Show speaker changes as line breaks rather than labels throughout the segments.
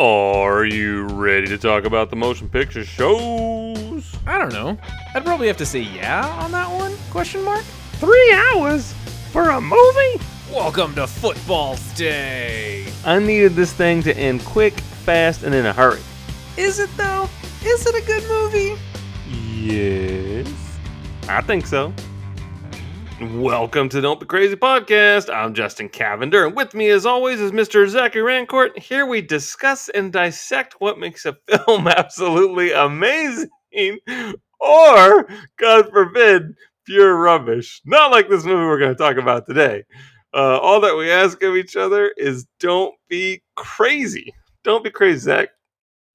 Are you ready to talk about the motion picture shows?
I don't know. I'd probably have to say yeah on that one? Question mark.
Three hours for a movie?
Welcome to Football Day.
I needed this thing to end quick, fast, and in a hurry.
Is it though? Is it a good movie?
Yes, I think so. Welcome to Don't Be Crazy podcast. I'm Justin Cavender, and with me, as always, is Mr. Zachary Rancourt. Here we discuss and dissect what makes a film absolutely amazing, or, God forbid, pure rubbish. Not like this movie we're going to talk about today. Uh, all that we ask of each other is don't be crazy. Don't be crazy, Zach.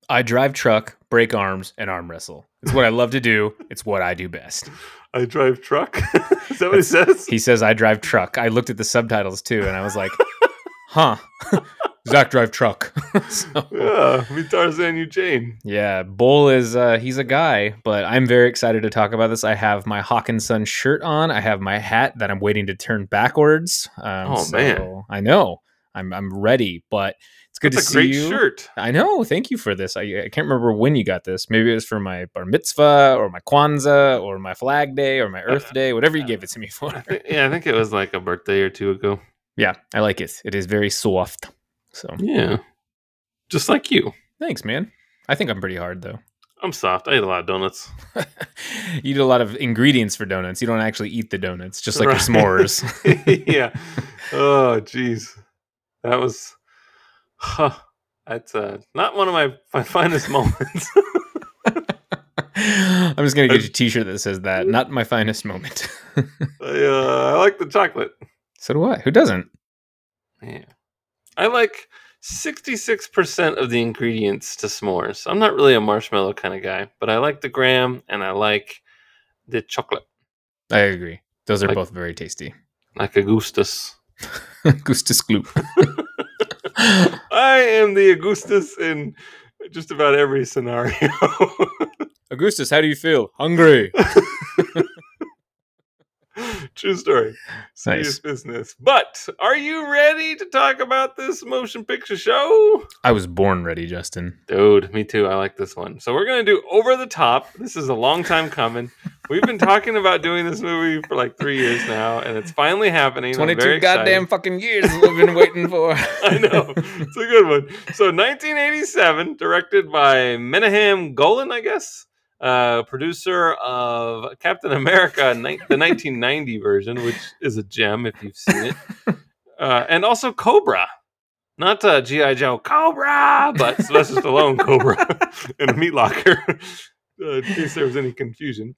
I drive truck, break arms, and arm wrestle. It's what I love to do. It's what I do best.
I drive truck. is that what he says?
He says I drive truck. I looked at the subtitles too, and I was like, huh. Zach drive truck. so,
yeah, me Tarzan, you Jane.
Yeah, Bull is uh, he's a guy, but I'm very excited to talk about this. I have my Hawkinson shirt on. I have my hat that I'm waiting to turn backwards. Um,
Oh,
so
man.
I know I'm I'm ready, but it's good
That's
to
a
see
great
you.
shirt.
I know. Thank you for this. I, I can't remember when you got this. Maybe it was for my bar mitzvah or my Kwanzaa or my Flag Day or my Earth Day, whatever you uh, gave it to me for.
I think, yeah, I think it was like a birthday or two ago.
yeah, I like it. It is very soft. So
Yeah, just like you.
thanks, man. I think I'm pretty hard though.
I'm soft. I eat a lot of donuts.
you eat a lot of ingredients for donuts. You don't actually eat the donuts, just like
Right.
your s'mores.
yeah. Oh, jeez, that was. Huh, that's uh, not one of my, my finest moments.
I'm just gonna get you a T-shirt that says that. Not my finest moment.
I, uh, I like the chocolate.
so do I. Who doesn't?
Yeah. I like 66% of the ingredients to s'mores. I'm not really a marshmallow kind of guy, but I like the graham and I like the chocolate,
I agree. Those are
Like-
both very tasty.
like a Augustus.
Gustus Gloop.
I am the Augustus in just about every scenario.
Augustus, how do you feel? Hungry.
True story. Serious
Nice.
business. But are you ready to talk about this motion picture show?
I was born ready, Justin.
Dude, me too. I like this one. So we're gonna do over the top. This is a long time coming. We've been talking about doing this movie for like three years now, and it's finally happening.
Twenty-two goddamn fucking years we've been waiting for.
I know. It's a good one. So 1987, directed by Menahem Golan, I guess. Uh, producer of Captain America, ni- the 1990 version, which is a gem if you've seen it. Uh, and also Cobra. Not uh, G.I. Joe Cobra, but Sylvester Stallone Cobra in a meat locker, uh, in case there was any confusion.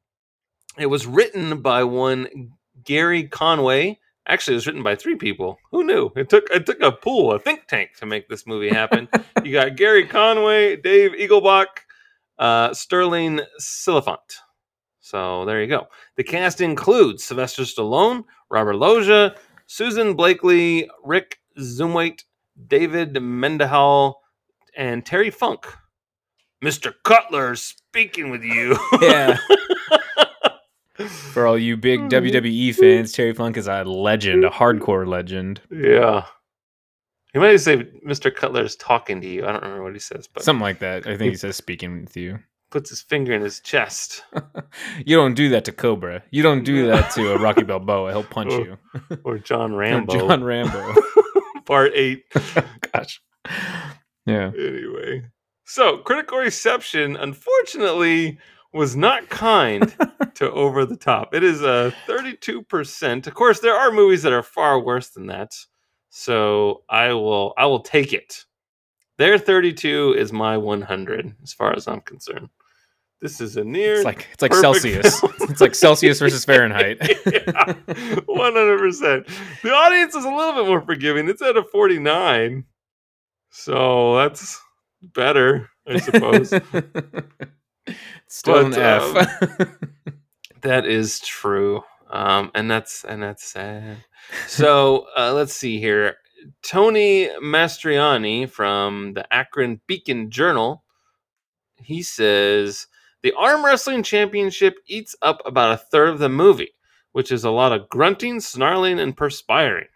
It was written by one Gary Conway, Actually, it was written by three people. Who knew? It took it took a pool, a think tank, to make this movie happen. you got Gary Conway, Dave Engelbach, uh, Stirling Silliphant. So there you go. The cast includes Sylvester Stallone, Robert Loggia, Susan Blakely, Rick Zumwalt, David Mendenhall, and Terry Funk. Mr. Cutler speaking with you.
Yeah. For all you big WWE fans, Terry Funk is a legend, a hardcore legend.
Yeah. He might say Mr. Cutler is talking to you. I don't remember what he says, but
Something like that. I think he says speaking with you.
puts his finger in his chest.
You don't do that to Cobra. You don't do that to a Rocky Balboa. He'll punch
Oh,
you.
Or John
Or
Rambo.
John Rambo.
Part eight.
Gosh. Yeah.
Anyway. So critical reception, unfortunately, was not kind to over the top. It is uh, a 32%. Of course, there are movies that are far worse than that. So I will I will take it. Their 32 is my 100 as far as I'm concerned. This is a near
It's like it's like Celsius. It's like Celsius versus Fahrenheit.
Hundred percent. The audience is a little bit more forgiving. It's at a forty-nine, so that's better, I suppose.
Still
But,
an F.
Um, that is true, um, and that's and that's sad. So uh, let's see here. Tony Mastroianni from the Akron Beacon Journal. He says the arm wrestling championship eats up about a third of the movie, which is a lot of grunting, snarling, and perspiring.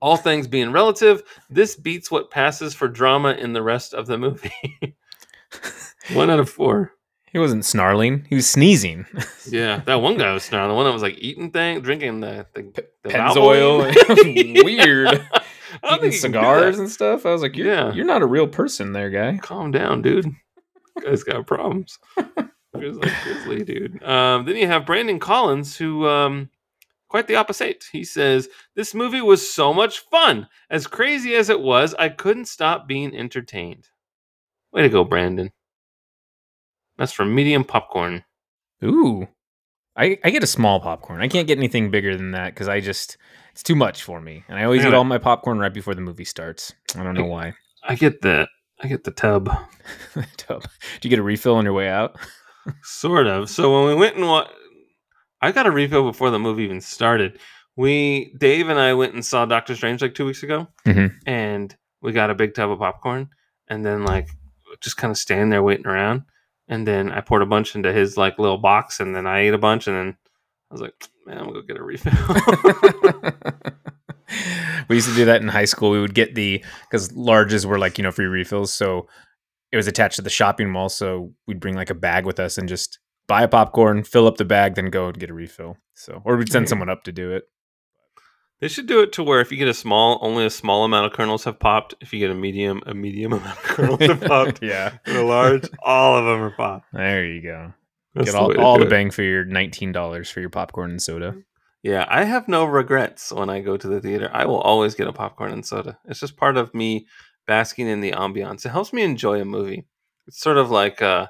All things being relative, this beats what passes for drama in the rest of the movie. one out of four.
He wasn't snarling; he was sneezing.
Yeah, that one guy was snarling. The one that was like eating thing, drinking the the, the
Pennzoil. Weird. Eating
think you can do
cigars and stuff. I was like, you're,
Yeah.
you're not a real person there, guy.
Calm down, dude. Guy's got problems. Like grizzly, dude. Um, then you have Brandon Collins, who um, quite the opposite. He says this movie was so much fun. As crazy as it was, I couldn't stop being entertained. Way to go, Brandon. That's for medium popcorn.
Ooh. I, I get a small popcorn. I can't get anything bigger than that because I just it's too much for me. And I always
I
eat all my popcorn right before the movie starts. I don't know why.
I get the I get the tub.
Dope. Did you get a refill on your way out?
Sort of. So when we went and what I got a refill before the movie even started. We Dave and I went and saw Doctor Strange like two weeks ago,
Mhm.
and we got a big tub of popcorn, and then like just kind of standing there waiting around, and then I poured a bunch into his like little box, and then I ate a bunch, and then I was like, man, I'm gonna go get a refill.
we used to do that in high school. We would get the because larges were like you know free refills, so it was attached to the shopping mall. So we'd bring like a bag with us and just buy a popcorn, fill up the bag, then go and get a refill. So or we'd send someone up to do it.
They should do it to where if you get a small, only a small amount of kernels have popped. If you get a medium, a medium amount of kernels have popped.
yeah,
And a large, all of them are popped.
there you go.
That's
get all,
to
all the bang for your nineteen dollars for your popcorn and soda.
Yeah, I have no regrets when I go to the theater. I will always get a popcorn and soda. It's just part of me basking in the ambiance. It helps me enjoy a movie. It's sort of like a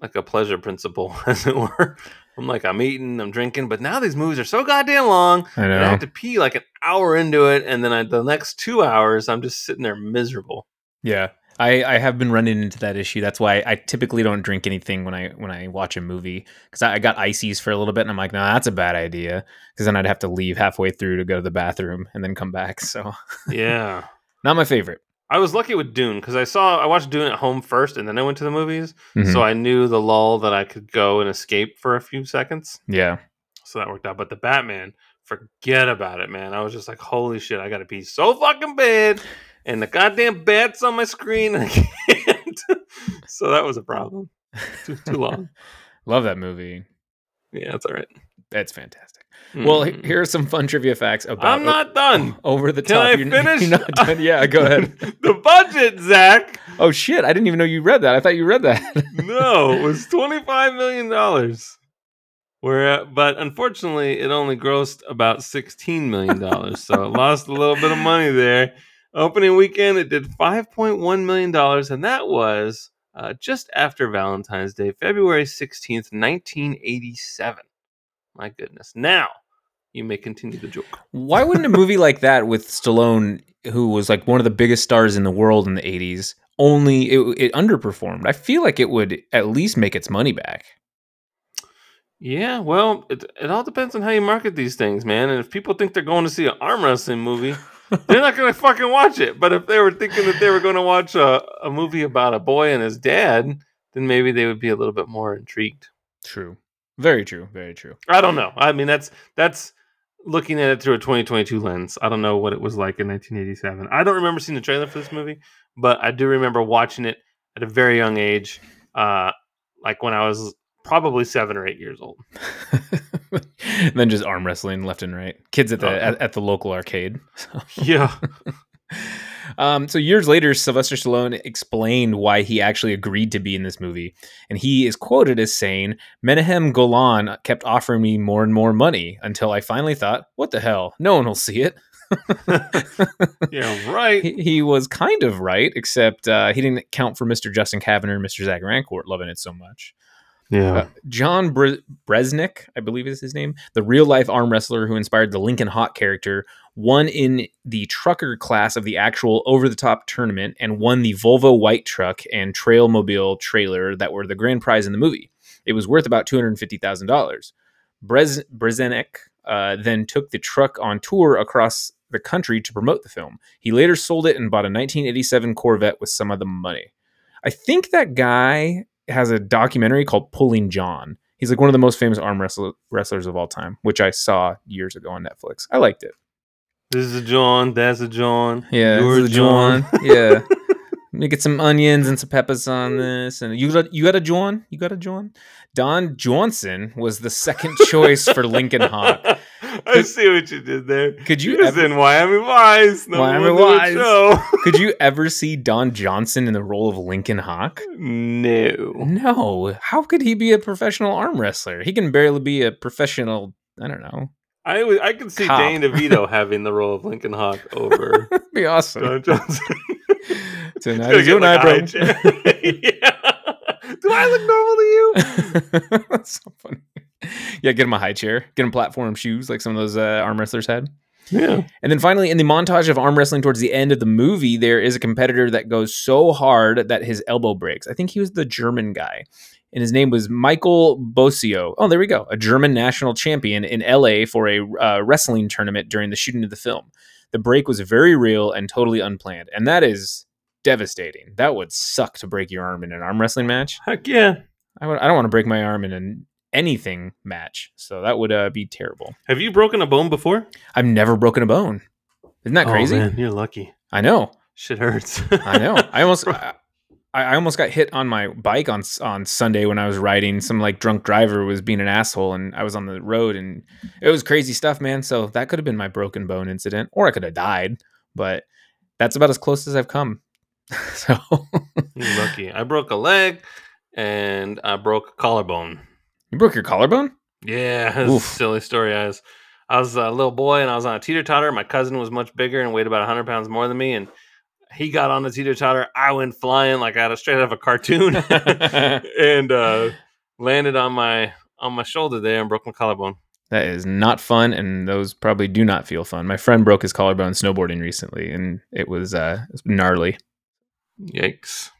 like a pleasure principle, as it were. I'm like I'm eating, I'm drinking, but now these movies are so goddamn long.
I
and I have to pee like an hour into it, and then I, the next two hours, I'm just sitting there miserable.
Yeah. I, I have been running into that issue. That's why I typically don't drink anything when I when I watch a movie because I, I got ices for a little bit and I'm like, no, that's a bad idea because then I'd have to leave halfway through to go to the bathroom and then come back. So
Yeah.
not my favorite.
I was lucky with Dune because I saw I watched Dune at home first, and then I went to the movies,
Mhm.
so I knew the lull that I could go and escape for a few seconds.
yeah,
So that worked out. But the Batman, forget about it, man. I was just like, holy shit, I gotta be so fucking bad. And the goddamn bat's on my screen. I can't. so that was a problem. Too, too long.
love that movie.
Yeah, that's all right.
That's fantastic. Well, he-
Mm.
here are some fun trivia facts about.
I'm not done.
over the
Can
top.
I
You're-
finish?
You're not done. Yeah, go ahead.
the budget, Zach.
oh shit! I didn't even know you read that. I thought you read that.
No, it was $25 million. Where, but unfortunately, it only grossed about $16 million. so it lost a little bit of money there. Opening weekend, it did $5.1 million, and that was uh, just after Valentine's Day, February 16th, 1987. My goodness. Now, you may continue the joke.
Why wouldn't a movie like that with Stallone, who was like one of the biggest stars in the world in the '80s, only it, it underperformed? I feel like it would at least make its money back.
Yeah, well, it, it all depends on how you market these things, man. And if people think they're going to see an arm wrestling movie, they're not going to fucking watch it. But if they were thinking that they were going to watch a, a movie about a boy and his dad, then maybe they would be a little bit more intrigued.
True. Very true. Very true.
I don't know. I mean, that's that's looking at it through a 2022 lens. I don't know what it was like in 1987. I don't remember seeing the trailer for this movie, but I do remember watching it at a very young age, uh, like when I was probably seven or eight years old.
then just arm wrestling left and right. Kids at the
Oh.
at, at the local arcade.
Yeah.
Um, so years later, Sylvester Stallone explained why he actually agreed to be in this movie, and he is quoted as saying, "Menahem Golan kept offering me more and more money until I finally thought, what the hell? No one will see it."
yeah, right.
He, he was kind of right, except uh, he didn't count for Mr. Justin Cavender and Mr. Zach Rancourt loving it so much.
Yeah.
Uh, John Bre- Bresnik, I believe is his name, the real life arm wrestler who inspired the Lincoln Hawk character, won in the trucker class of the actual over the top tournament and won the Volvo white truck and Trailmobile trailer that were the grand prize in the movie. It was worth about $250,000. Brez- Brezenek uh, then took the truck on tour across the country to promote the film. He later sold it and bought a 1987 Corvette with some of the money. I think that guy has a documentary called Pulling John. He's like one of the most famous arm wrestler, wrestlers of all time, which I saw years ago on Netflix. I liked it.
This is a John. That's a John.
Yeah,
You're
this is a John. yeah. Let me get some onions and some peppers on this. And you got you got a John? You got a John? Don Johnson was the second choice for Lincoln Hawk.
I see what you did there.
Could you ever,
in Miami Vice. number
Miami
one doing
Vice.
Show.
could you ever see Don Johnson in the role of Lincoln Hawk?
No.
No. How could he be a professional arm wrestler? He can barely be a professional. I don't know.
I I could see
Cop.
Dane DeVito having the role of Lincoln Hawk over
be awesome.
John Johnson.
Tonight is your night, bro.
yeah. Do I look normal to you?
That's so funny. Yeah, get him a high chair, get him platform shoes like some of those uh, arm wrestlers had.
Yeah.
And then finally, in the montage of arm wrestling towards the end of the movie, there is a competitor that goes so hard that his elbow breaks. I think he was the German guy, and his name was Michael Bosio. Oh, there we go. A German national champion in LA for a uh, wrestling tournament during the shooting of the film. The break was very real and totally unplanned, and that is devastating. That would suck to break your arm in an arm wrestling match.
Heck yeah.
I, I don't want to break my arm in an anything match, so that would uh, be terrible.
Have you broken a bone before?
I've never broken a bone. Isn't that crazy?
Oh, man, you're lucky.
I know.
Shit hurts.
I know. I almost I, I almost got hit on my bike on on Sunday when I was riding. Some like drunk driver was being an asshole, and I was on the road, and it was crazy stuff, man. So that could have been my broken bone incident, or I could have died. But that's about as close as I've come. so
You're lucky. I broke a leg and I broke a collarbone.
You broke your collarbone.
Yeah, it's a
Oof.
silly story. I was I was a little boy and I was on a teeter totter. My cousin was much bigger and weighed about 100 pounds more than me. And he got on the teeter totter. I went flying like out of straight out of a cartoon and uh, landed on my on my shoulder there and broke my collarbone.
That is not fun, and those probably do not feel fun. My friend broke his collarbone snowboarding recently, and it was uh, it was gnarly.
Yikes.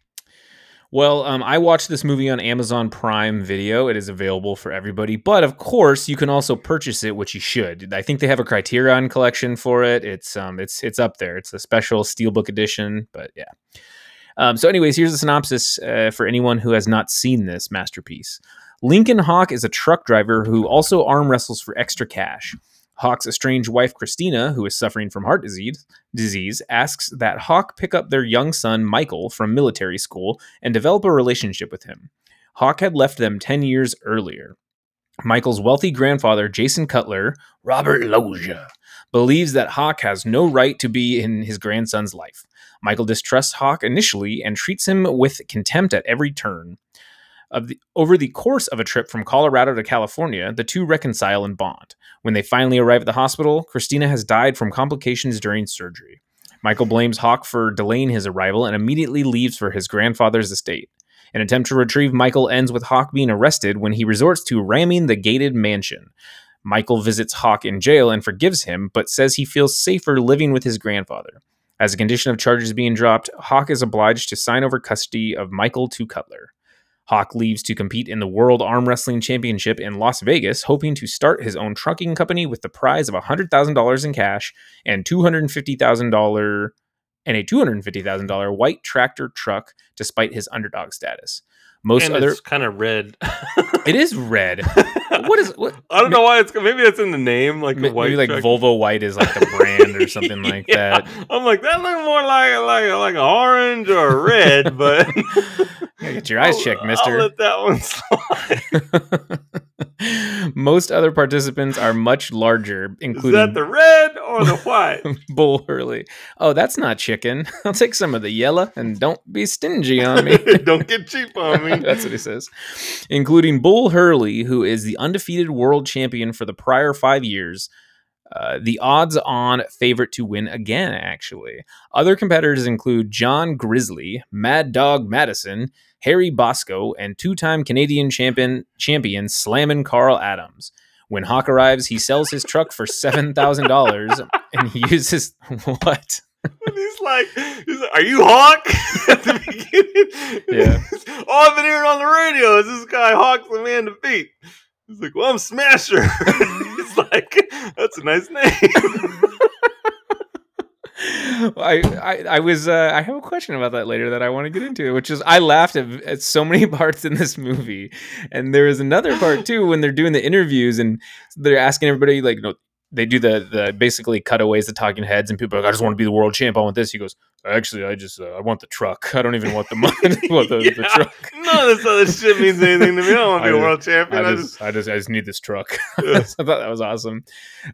Well, um, I watched this movie on Amazon Prime Video. It is available for everybody, but of course, you can also purchase it, which you should. I think they have a Criterion collection for it. It's um, it's it's up there. It's a special steelbook edition, but yeah. Um, so, anyways, here's a synopsis uh, for anyone who has not seen this masterpiece. Lincoln Hawk is a truck driver who also arm wrestles for extra cash. Hawk's estranged wife Christina, who is suffering from heart disease, disease, asks that Hawk pick up their young son Michael from military school and develop a relationship with him. Hawk had left them 10 years earlier. Michael's wealthy grandfather, Jason Cutler, Robert Loggia, believes that Hawk has no right to be in his grandson's life. Michael distrusts Hawk initially and treats him with contempt at every turn. Of the, over the course of a trip from Colorado to California, the two reconcile and bond. When they finally arrive at the hospital, Christina has died from complications during surgery. Michael blames Hawk for delaying his arrival and immediately leaves for his grandfather's estate. An attempt to retrieve Michael ends with Hawk being arrested when he resorts to ramming the gated mansion. Michael visits Hawk in jail and forgives him, but says he feels safer living with his grandfather. As a condition of charges being dropped, Hawk is obliged to sign over custody of Michael to Cutler. Hawk leaves to compete in the World Arm Wrestling Championship in Las Vegas, hoping to start his own trucking company with the prize of $100,000 in cash and $250,000 and a $250,000 white tractor truck despite his underdog status. Most
and
other
it's kind of red.
It is red. What is what
I don't know why it's maybe that's in the name, like
ma-
the white
maybe like
truck.
Volvo white is like the brand or something like
Yeah.
that.
I'm like that look more like like like an orange or a red, but
get your eyes
I'll-
checked,
I'll
mister.
let that one slide.
Most other participants are much larger, including Is
that the red or the white?
Bull Hurley. Oh, that's not chicken. I'll take some of the yellow and don't be stingy on me.
Don't get cheap on me.
That's what he says. Including Bull Hurley, who is the undefeated world champion for the prior five years. Uh, the odds on favorite to win again, actually. Other competitors include John Grizzly, Mad Dog Madison, Harry Bosco, and two time Canadian champion, champion Slammin' Carl Adams. When Hawk arrives, he sells his truck for $7,000 and he uses what?
He's like, he's like, "Are you Hawk?" At the beginning,
Yeah.
All I've been hearing on the radio is this guy Hawk's the man to beat. He's like, "Well, I'm Smasher." he's like, "That's a nice name."
I, I I was uh, I have a question about that later that I want to get into, which is I laughed at, at so many parts in this movie, and there is another part too when they're doing the interviews and they're asking everybody like, know, they do the the basically cutaways, the talking heads, and people are like, I just want to be the world champ. I want this. He goes, actually, I just uh, I want the truck. I don't even want the money. I want the, the truck.
Of this other shit means anything to me. I don't want to be a world champion.
I
I
just,
just,
I just, I just need this truck. I thought that was awesome.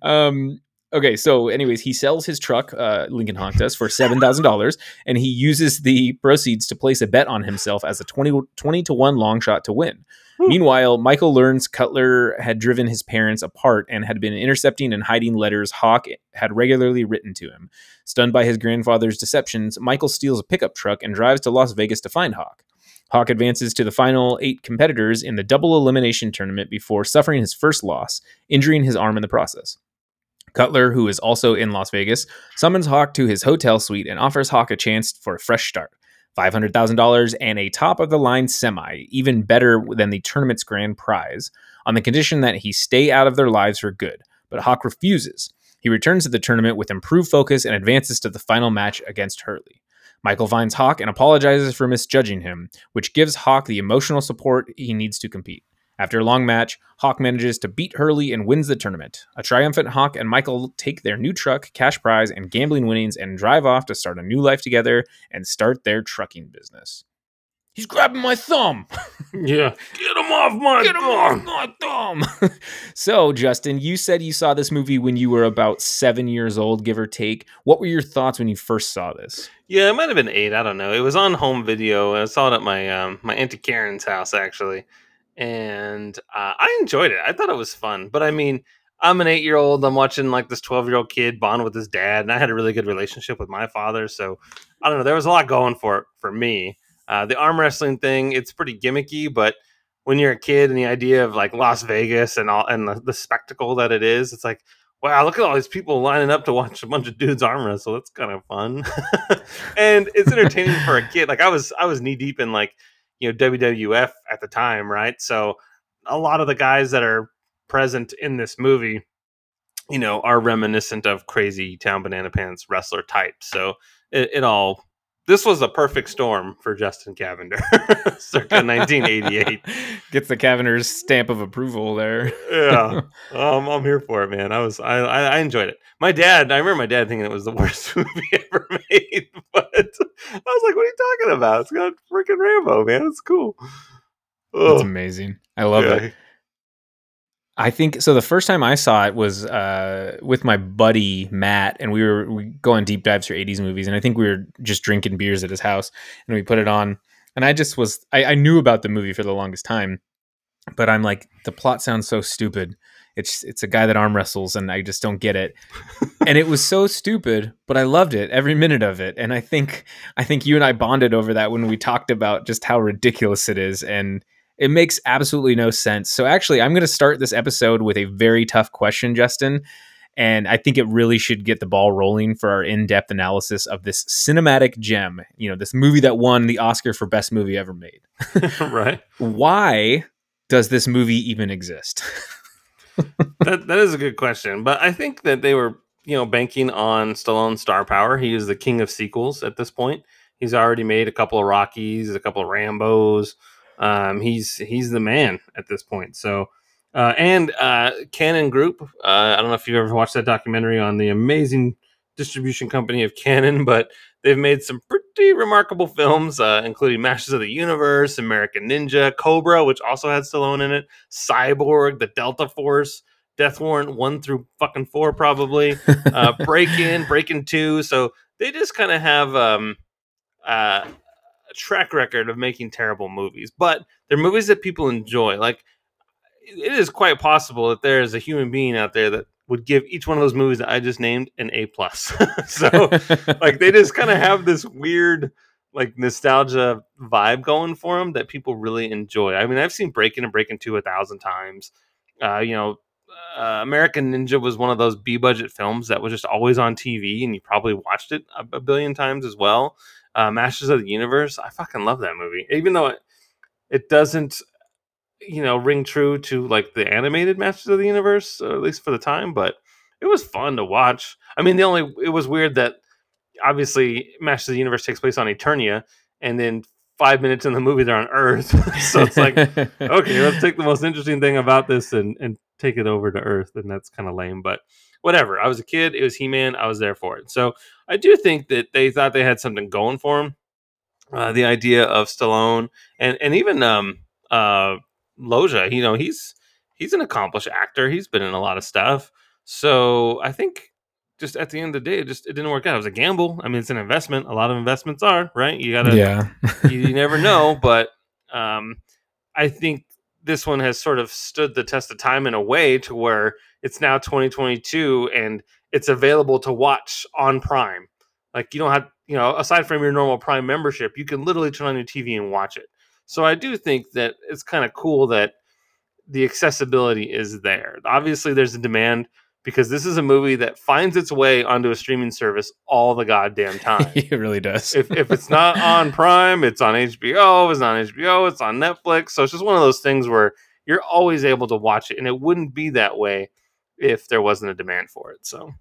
Um, okay, so anyways, he sells his truck, uh, Lincoln Hawk does, for seven thousand dollars, and he uses the proceeds to place a bet on himself as a 20, 20 to one long shot to win.
Whew.
Meanwhile, Michael learns Cutler had driven his parents apart and had been intercepting and hiding letters Hawk had regularly written to him. Stunned by his grandfather's deceptions, Michael steals a pickup truck and drives to Las Vegas to find Hawk. Hawk advances to the final eight competitors in the double elimination tournament before suffering his first loss, injuring his arm in the process. Cutler, who is also in Las Vegas, summons Hawk to his hotel suite and offers Hawk a chance for a fresh start. $500,000 and a top of the line semi, even better than the tournament's grand prize, on the condition that he stay out of their lives for good. But Hawk refuses. He returns to the tournament with improved focus and advances to the final match against Hurley. Michael finds Hawk and apologizes for misjudging him, which gives Hawk the emotional support he needs to compete. After a long match, Hawk manages to beat Hurley and wins the tournament. A triumphant Hawk and Michael take their new truck, cash prize, and gambling winnings and drive off to start a new life together and start their trucking business. He's grabbing my thumb.
yeah. Get him off my
Get him
thumb.
off my thumb. so, Justin, you said you saw this movie when you were about seven years old, give or take. What were your thoughts when you first saw this?
Yeah, it might have been eight. I don't know. It was on home video. I saw it at my um, my auntie Karen's house actually, and uh, I enjoyed it. I thought it was fun. But I mean, I'm an eight year old. I'm watching like this 12 year old kid bond with his dad, and I had a really good relationship with my father. So I don't know. There was a lot going for it for me. Uh, the arm wrestling thing, it's pretty gimmicky, but when you're a kid and the idea of like Las Vegas and all and the, the spectacle that it is, it's like wow, look at all these people lining up to watch a bunch of dudes arm wrestle. That's kind of fun. and it's entertaining for a kid. Like I was I was knee deep in like, you know, WWF at the time, right? So a lot of the guys that are present in this movie, you know, are reminiscent of crazy town banana pants wrestler types. So it, it all this was a perfect storm for Justin Cavender, circa 1988.
Gets the Cavender's stamp of approval there.
Yeah, um, I'm here for it, man. I was, I, I, enjoyed it. My dad, I remember my dad thinking it was the worst movie ever made, but I was like, "What are you talking about? It's got freaking Rambo, man. It's cool."
That's
Ugh,
amazing. I love
yeah.
it. I think so. The first time I saw it was uh, with my buddy Matt, and we were we go on deep dives for '80s movies, and I think we were just drinking beers at his house, and we put it on, and I just was I, I knew about the movie for the longest time, but I'm like the plot sounds so stupid. It's it's a guy that arm wrestles, and I just don't get it, and it was so stupid, but I loved it every minute of it, and I think I think you and I bonded over that when we talked about just how ridiculous it is, and it makes absolutely no sense. So actually, I'm going to start this episode with a very tough question, Justin. And I think it really should get the ball rolling for our in-depth analysis of this cinematic gem. You know, this movie that won the Oscar for best movie ever made.
right.
Why does this movie even exist?
That that is a good question, but I think that they were, you know, banking on Stallone's star power. He is the king of sequels at this point. He's already made a couple of Rockies, a couple of Rambo's. Um, he's he's the man at this point. So, uh, and uh, Cannon Group. Uh, I don't know if you've ever watched that documentary on the amazing distribution company of Cannon, but they've made some pretty remarkable films, uh, including Masters of the Universe, American Ninja, Cobra, which also had Stallone in it, Cyborg, The Delta Force, Death Warrant one through fucking four, probably, uh, Breakin', Break In Two. So they just kind of have um, uh, a track record of making terrible movies, but they're movies that people enjoy. Like it is quite possible that there is a human being out there that would give each one of those movies that I just named an A plus. so like they just kind of have this weird like nostalgia vibe going for them that people really enjoy. I mean, I've seen Breaking and Breaking Two a thousand times. Uh, you know, uh, American Ninja was one of those B budget films that was just always on TV, and you probably watched it a, a billion times as well. Uh, Masters of the Universe, I fucking love that movie, even though it it doesn't you know ring true to like the animated Masters of the Universe, or at least for the time. But it was fun to watch. I mean, the only it was weird that obviously Masters of the Universe takes place on Eternia, and then five minutes in the movie they're on Earth. so it's like, okay, let's take the most interesting thing about this and and take it over to Earth, and that's kind of lame. But whatever. I was a kid. It was He Man. I was there for it. So I do think that they thought they had something going for them. Uh, the idea of Stallone and and even um uh Loggia, you know, he's he's an accomplished actor. He's been in a lot of stuff. So I think just at the end of the day, it just it didn't work out. It was a gamble. I mean, it's an investment. A lot of investments are right. You gotta
yeah.
you, you never know, but um, I think this one has sort of stood the test of time in a way to where it's now 2022 and it's available to watch on Prime. Like you don't have, you know, aside from your normal Prime membership, you can literally turn on your TV and watch it. So I do think that it's kind of cool that the accessibility is there. Obviously, there's a demand because this is a movie that finds its way onto a streaming service all the goddamn time.
it really does.
if, if it's not on Prime, it's on HBO. If it's not on HBO, it's on Netflix. So it's just one of those things where you're always able to watch it, and it wouldn't be that way if there wasn't a demand for it. So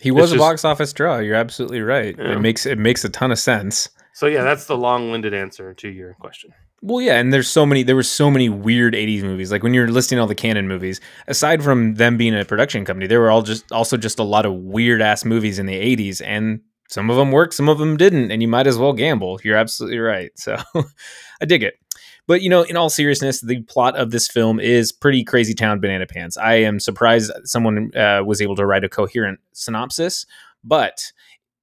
he was
it's
a
just-
box office draw. You're absolutely right.
Yeah.
It makes it makes a ton of sense.
So yeah, that's the long-winded answer to your question.
Well, yeah, and there's so many. There were so many weird '80s movies. Like when you're listing all the Cannon movies, aside from them being a production company, there were all just also just a lot of weird ass movies in the '80s, and some of them worked, some of them didn't, and you might as well gamble. You're absolutely right. So I dig it. But you know, in all seriousness, the plot of this film is pretty crazy town banana pants. I am surprised someone uh, was able to write a coherent synopsis, but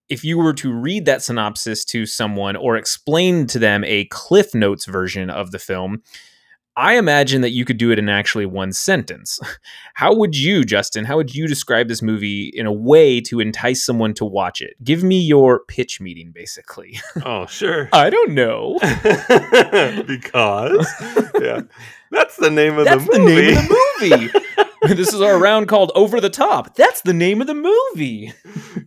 if you were to read that synopsis to someone or explain to them a Cliff Notes version of the film, I imagine that you could do it in actually one sentence. How would you, Justin, how would you describe this movie in a way to entice someone to watch it? Give me your pitch meeting, basically.
Oh sure,
I don't know.
because yeah, that's the name of
That's
the
the name of the movie. this is our round called Over the Top. That's the name of the movie.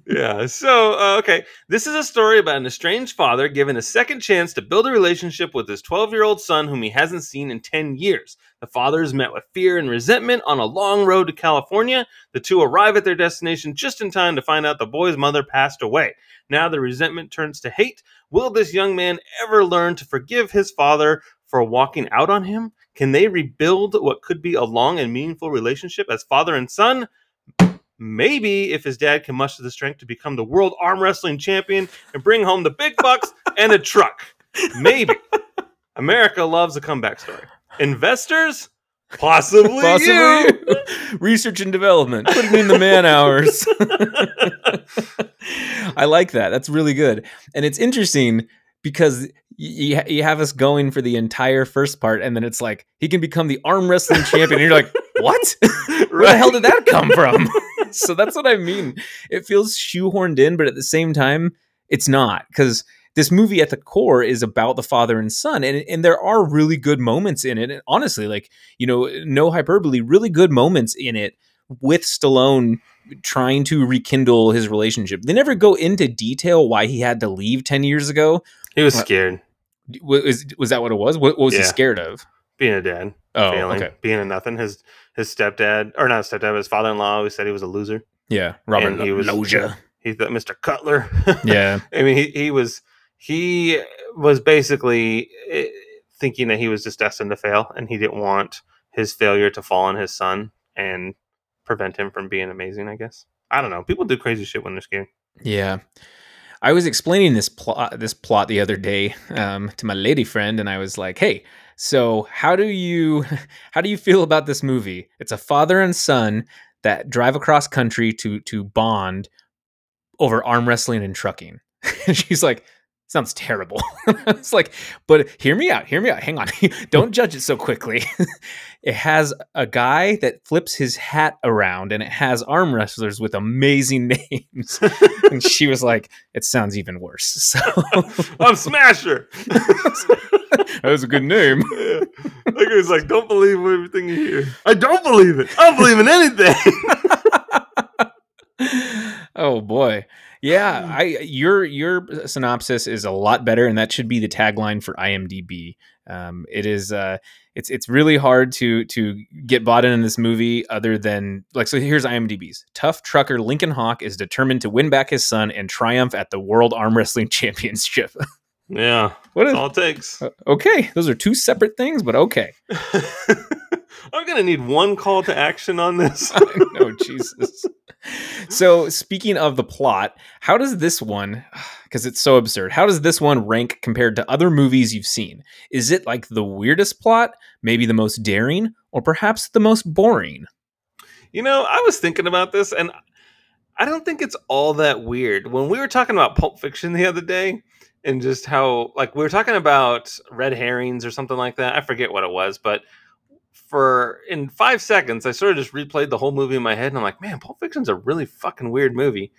yeah. So, uh, okay. This is a story about an estranged father given a second chance to build a relationship with his 12 year old son, whom he hasn't seen in 10 years. The father is met with fear and resentment on a long road to California. The two arrive at their destination just in time to find out the boy's mother passed away. Now the resentment turns to hate. Will this young man ever learn to forgive his father for walking out on him? Can they rebuild what could be a long and meaningful relationship as father and son? Maybe if his dad can muster the strength to become the world arm wrestling champion and bring home the big bucks and a truck. Maybe. America loves a comeback story. Investors? Possibly,
Possibly
you.
research and development. Put me in the man hours. I like that. That's really good. And it's interesting because you, you have us going for the entire first part, and then it's like he can become the arm wrestling champion. And you're like, what? Where the hell did that come from? so that's what I mean. It feels shoehorned in, but at the same time, it's not because this movie at the core is about the father and son, and and there are really good moments in it. And honestly, like you know, no hyperbole, really good moments in it with Stallone trying to rekindle his relationship. They never go into detail why he had to leave ten years ago.
He was scared
Was was that what it was? What, what was he
Yeah.
scared of?
being a dad,
Oh,
failing,
okay,
being a nothing. His his stepdad, or not stepdad, but his father in law, who said he was a loser.
yeah, Robert
And he was-
Loggia.
He thought Mr. Cutler.
Yeah,
I mean, he, he was he was basically eh, thinking that he was just destined to fail, and he didn't want his failure to fall on his son and prevent him from being amazing. I guess I don't know. People do crazy shit when they're scared.
Yeah. I was explaining this plot this plot the other day um, to my lady friend, and I was like, "Hey, so how do you how do you feel about this movie? It's a father and son that drive across country to to bond over arm wrestling and trucking." and she's like, "Sounds terrible." it's like, "But hear me out. Hear me out. Hang on. Don't judge it so quickly." it has a guy that flips his hat around, and it has arm wrestlers with amazing names and she was like, "It sounds even worse." So
I'm Smasher.
that was a good name.
Yeah. Like it was like, don't believe everything you hear. I don't believe it. I don't believe in anything.
oh boy, yeah. I your your synopsis is a lot better, and that should be the tagline for IMDb. Um, it is. Uh, it's it's really hard to to get bought in in this movie. Other than like, so here's IMDb's tough trucker Lincoln Hawk is determined to win back his son and triumph at the World Arm Wrestling Championship.
yeah,
what is
all it takes.
uh, okay? Those are two separate things, but okay.
I'm gonna need one call to action on this.
no, Jesus. so speaking of the plot, how does this one because it's so absurd. How does this one rank compared to other movies you've seen? Is it like the weirdest plot, maybe the most daring, or perhaps the most boring?
You know, I was thinking about this and I don't think it's all that weird. When we were talking about Pulp Fiction the other day and just how like we were talking about red herrings or something like that. I forget what it was, but for in five seconds, I sort of just replayed the whole movie in my head, and I'm like, man, Pulp Fiction's a really fucking weird movie.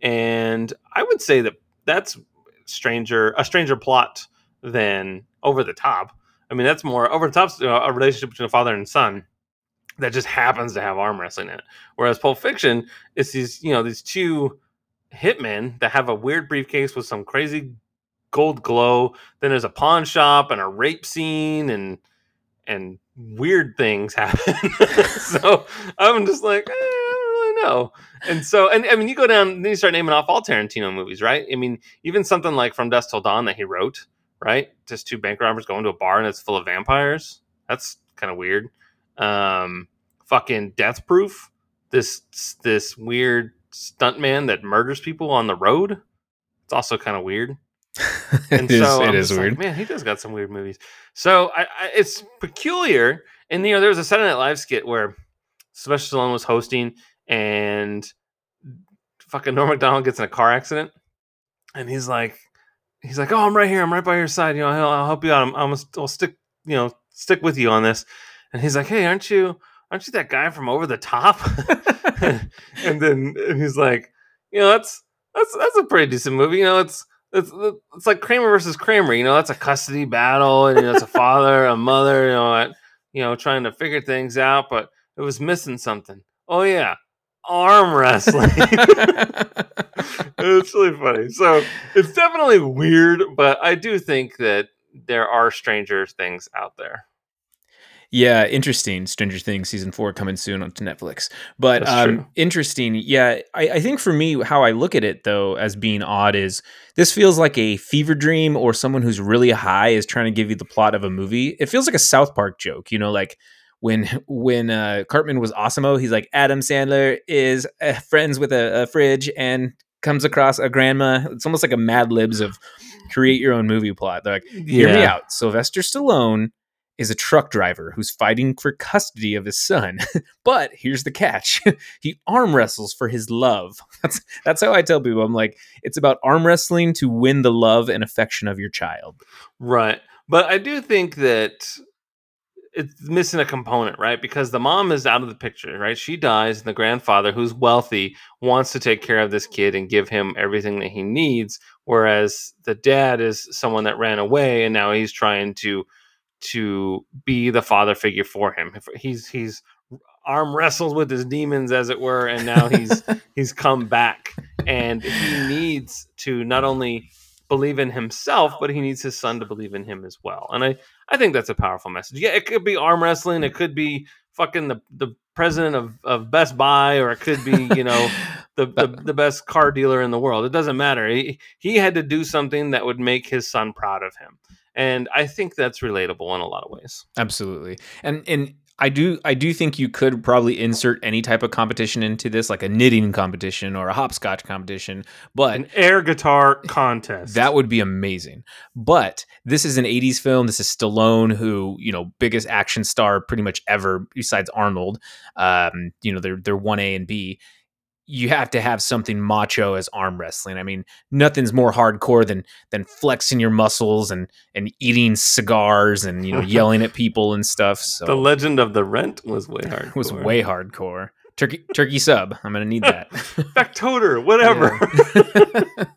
And I would say that that's stranger a stranger plot than Over the Top. I mean, that's more Over the know, a relationship between a father and son that just happens to have arm wrestling in it. Whereas Pulp Fiction, it's these you know these two hitmen that have a weird briefcase with some crazy gold glow. Then there's a pawn shop and a rape scene and and weird things happen. so I'm just like, eh, I don't really know. And so, and I mean, you go down, then you start naming off all Tarantino movies, right? I mean, even something like From Dusk Till Dawn that he wrote, right? Just two bank robbers going to a bar and it's full of vampires. That's kind of weird. Um, fucking Death Proof. This this weird stuntman that murders people on the road. It's also kind of weird. and
it is,
so
it
I'm
is
just like,
weird.
man, he does got some weird movies. So I, I, it's peculiar. And you know, there was a Saturday Night Live skit where Sylvester Stallone was hosting, and fucking Norm Macdonald gets in a car accident, and he's like, he's like, oh, I'm right here, I'm right by your side. You know, I'll, I'll help you out. I'm, I'm I'll stick, you know, stick with you on this. And he's like, hey, aren't you, aren't you that guy from Over the Top? and then and he's like, you know, that's that's that's a pretty decent movie. You know, it's it's it's like Kramer versus Kramer. You know, that's a custody battle, and you know, it's a father, a mother. You know, at, you know, trying to figure things out, but it was missing something. Oh yeah, arm wrestling. it's really funny. So it's definitely weird, but I do think that there are stranger things out there.
Yeah, interesting. Stranger Things season four coming soon onto Netflix. But um, interesting. Yeah, I, I think for me, how I look at it though, as being odd, is this feels like a fever dream or someone who's really high is trying to give you the plot of a movie. It feels like a South Park joke. You know, like when when uh, Cartman was AWESOM-O, he's like Adam Sandler is uh, friends with a, a fridge and comes across a grandma. It's almost like a Mad Libs of create your own movie plot. They're like, hear me out. Sylvester Stallone is a truck driver who's fighting for custody of his son. but here's the catch. he arm wrestles for his love. That's that's how I tell people. I'm like, it's about arm wrestling to win the love and affection of your child.
Right. But I do think that it's missing a component, right? Because the mom is out of the picture, right? She dies, and the grandfather, who's wealthy, wants to take care of this kid and give him everything that he needs. Whereas the dad is someone that ran away, and now he's trying to to be the father figure for him. He's he's arm wrestles with his demons, as it were, and now he's he's come back, and he needs to not only believe in himself, but he needs his son to believe in him as well. And I I think that's a powerful message. Yeah, it could be arm wrestling, it could be fucking the the president of, of Best Buy, or it could be you know the, the the best car dealer in the world. It doesn't matter. He he had to do something that would make his son proud of him. And I think that's relatable in a lot of ways.
Absolutely. And and I do I do think you could probably insert any type of competition into this, like a knitting competition or a hopscotch competition. But
An air guitar contest.
That would be amazing. But this is an 80s film. This is Stallone, who, you know, biggest action star pretty much ever besides Arnold. Um, you know, they're they're 1A and B. You have to have something macho as arm wrestling. I mean, nothing's more hardcore than than flexing your muscles and and eating cigars and, you know, yelling at people and stuff. So
The legend of the rent was way hard.
it was way hardcore. Turkey turkey sub. I'm gonna need that.
Factotor, whatever.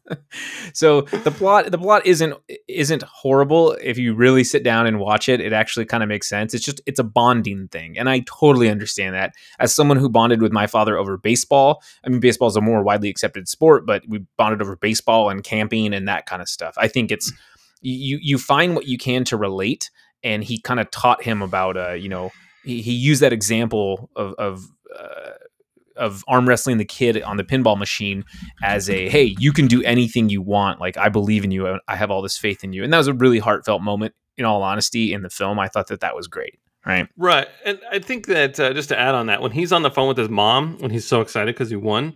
So the plot the plot isn't isn't horrible if you really sit down and watch it. It actually kind of makes sense. It's just it's a bonding thing, and I totally understand that. As someone who bonded with my father over baseball, I mean baseball is a more widely accepted sport, but we bonded over baseball and camping and that kind of stuff. I think it's you you find what you can to relate, and he kind of taught him about uh you know he, he used that example of of of arm wrestling the kid on the pinball machine as a hey you can do anything you want like i believe in you i have all this faith in you and that was a really heartfelt moment in all honesty in the film i thought that that was great right?
Right. And I think that uh, just to add on that, when he's on the phone with his mom, when he's so excited because he won,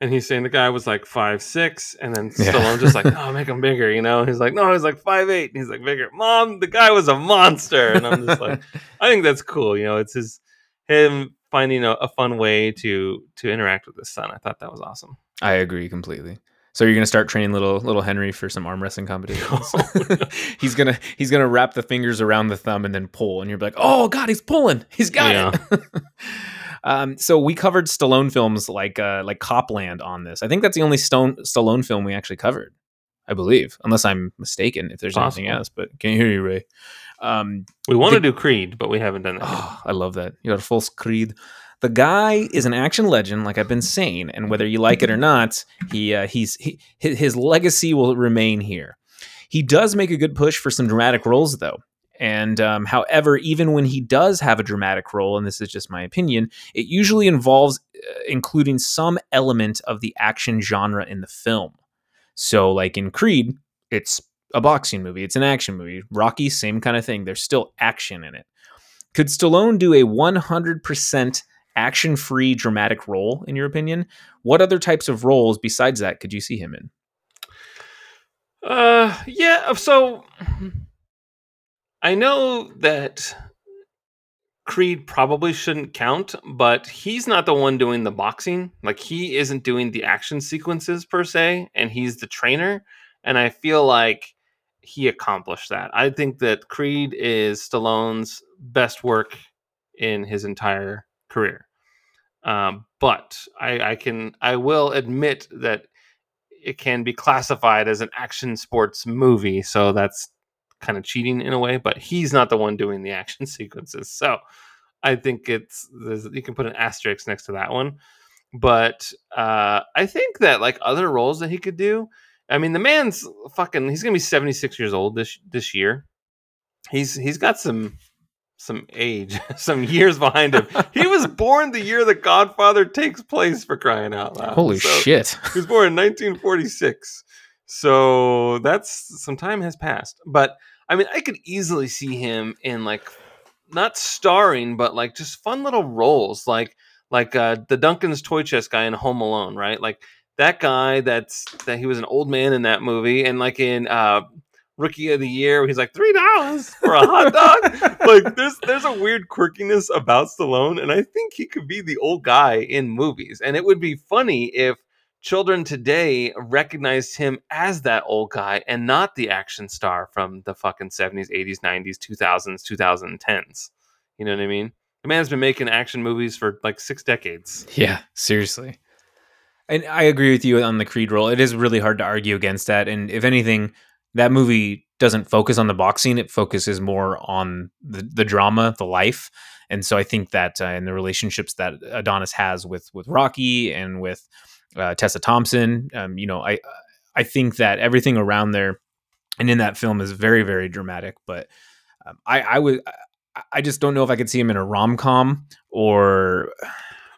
and he's saying the guy was like five six, and then
Yeah.
Stallone just like, oh, make him bigger, you know? He's like, no, he's like five eight, and he's like bigger. Mom, the guy was a monster, and I'm just like, I think that's cool. You know, it's his him finding a, a fun way to to interact with his son. I thought that was awesome.
I agree completely. So you're gonna start training little little Henry for some arm wrestling competitions. he's gonna he's gonna wrap the fingers around the thumb and then pull, and you're like, oh god, he's pulling, he's got it. um, so we covered Stallone films like uh, like Copland on this. I think that's the only Stone Stallone film we actually covered, I believe, unless I'm mistaken. If there's anything else, but can't hear you, Ray. Um,
We want to do Creed, but we haven't done that.
Oh, I love that. You got a full creed. The guy is an action legend, like I've been saying, and whether you like it or not, he uh, he's he, his legacy will remain here. He does make a good push for some dramatic roles, though. And um, however, even when he does have a dramatic role, and this is just my opinion, it usually involves uh, including some element of the action genre in the film. So, like in Creed, it's a boxing movie, it's an action movie. Rocky, same kind of thing. There's still action in it. Could Stallone do a 100% action free dramatic role, in your opinion? What other types of roles besides that could you see him in?
Uh, yeah. So I know that Creed probably shouldn't count, but he's not the one doing the boxing. Like he isn't doing the action sequences per se, and he's the trainer. And I feel like he accomplished that. I think that Creed is Stallone's best work in his entire career. Um, but I, I can, I will admit that it can be classified as an action sports movie, so that's kind of cheating in a way. But he's not the one doing the action sequences, so I think it's there's, you can put an asterisk next to that one. But uh, I think that like other roles that he could do, I mean, the man's fucking. He's gonna be seventy six years old this this year. He's he's got some some age, some years behind him. He was born the year The Godfather takes place for crying out loud.
Holy
So-
shit.
he was born in 1946. So that's some time has passed. But I mean, I could easily see him in like not starring, but like just fun little roles, like like uh, the Duncan's toy chest guy in Home Alone, right? Like that guy. That's that he was an old man in that movie, and like in uh, Rookie of the Year, he's like three dollars for a hot dog. like there's there's a weird quirkiness about Stallone, and I think he could be the old guy in movies, and it would be funny if children today recognized him as that old guy and not the action star from the fucking 70s, 80s, 90s, 2000s, 2010s. You know what I mean? The man's been making action movies for like six decades.
Yeah, seriously. And I agree with you on the Creed role. It is really hard to argue against that. And if anything, that movie doesn't focus on the boxing, it focuses more on the, the drama, the life. And so I think that uh, in the relationships that Adonis has with with Rocky and with uh, Tessa Thompson, um, you know, I I think that everything around there and in that film is very very dramatic. But um, I I would I- just don't know if I could see him in a rom com or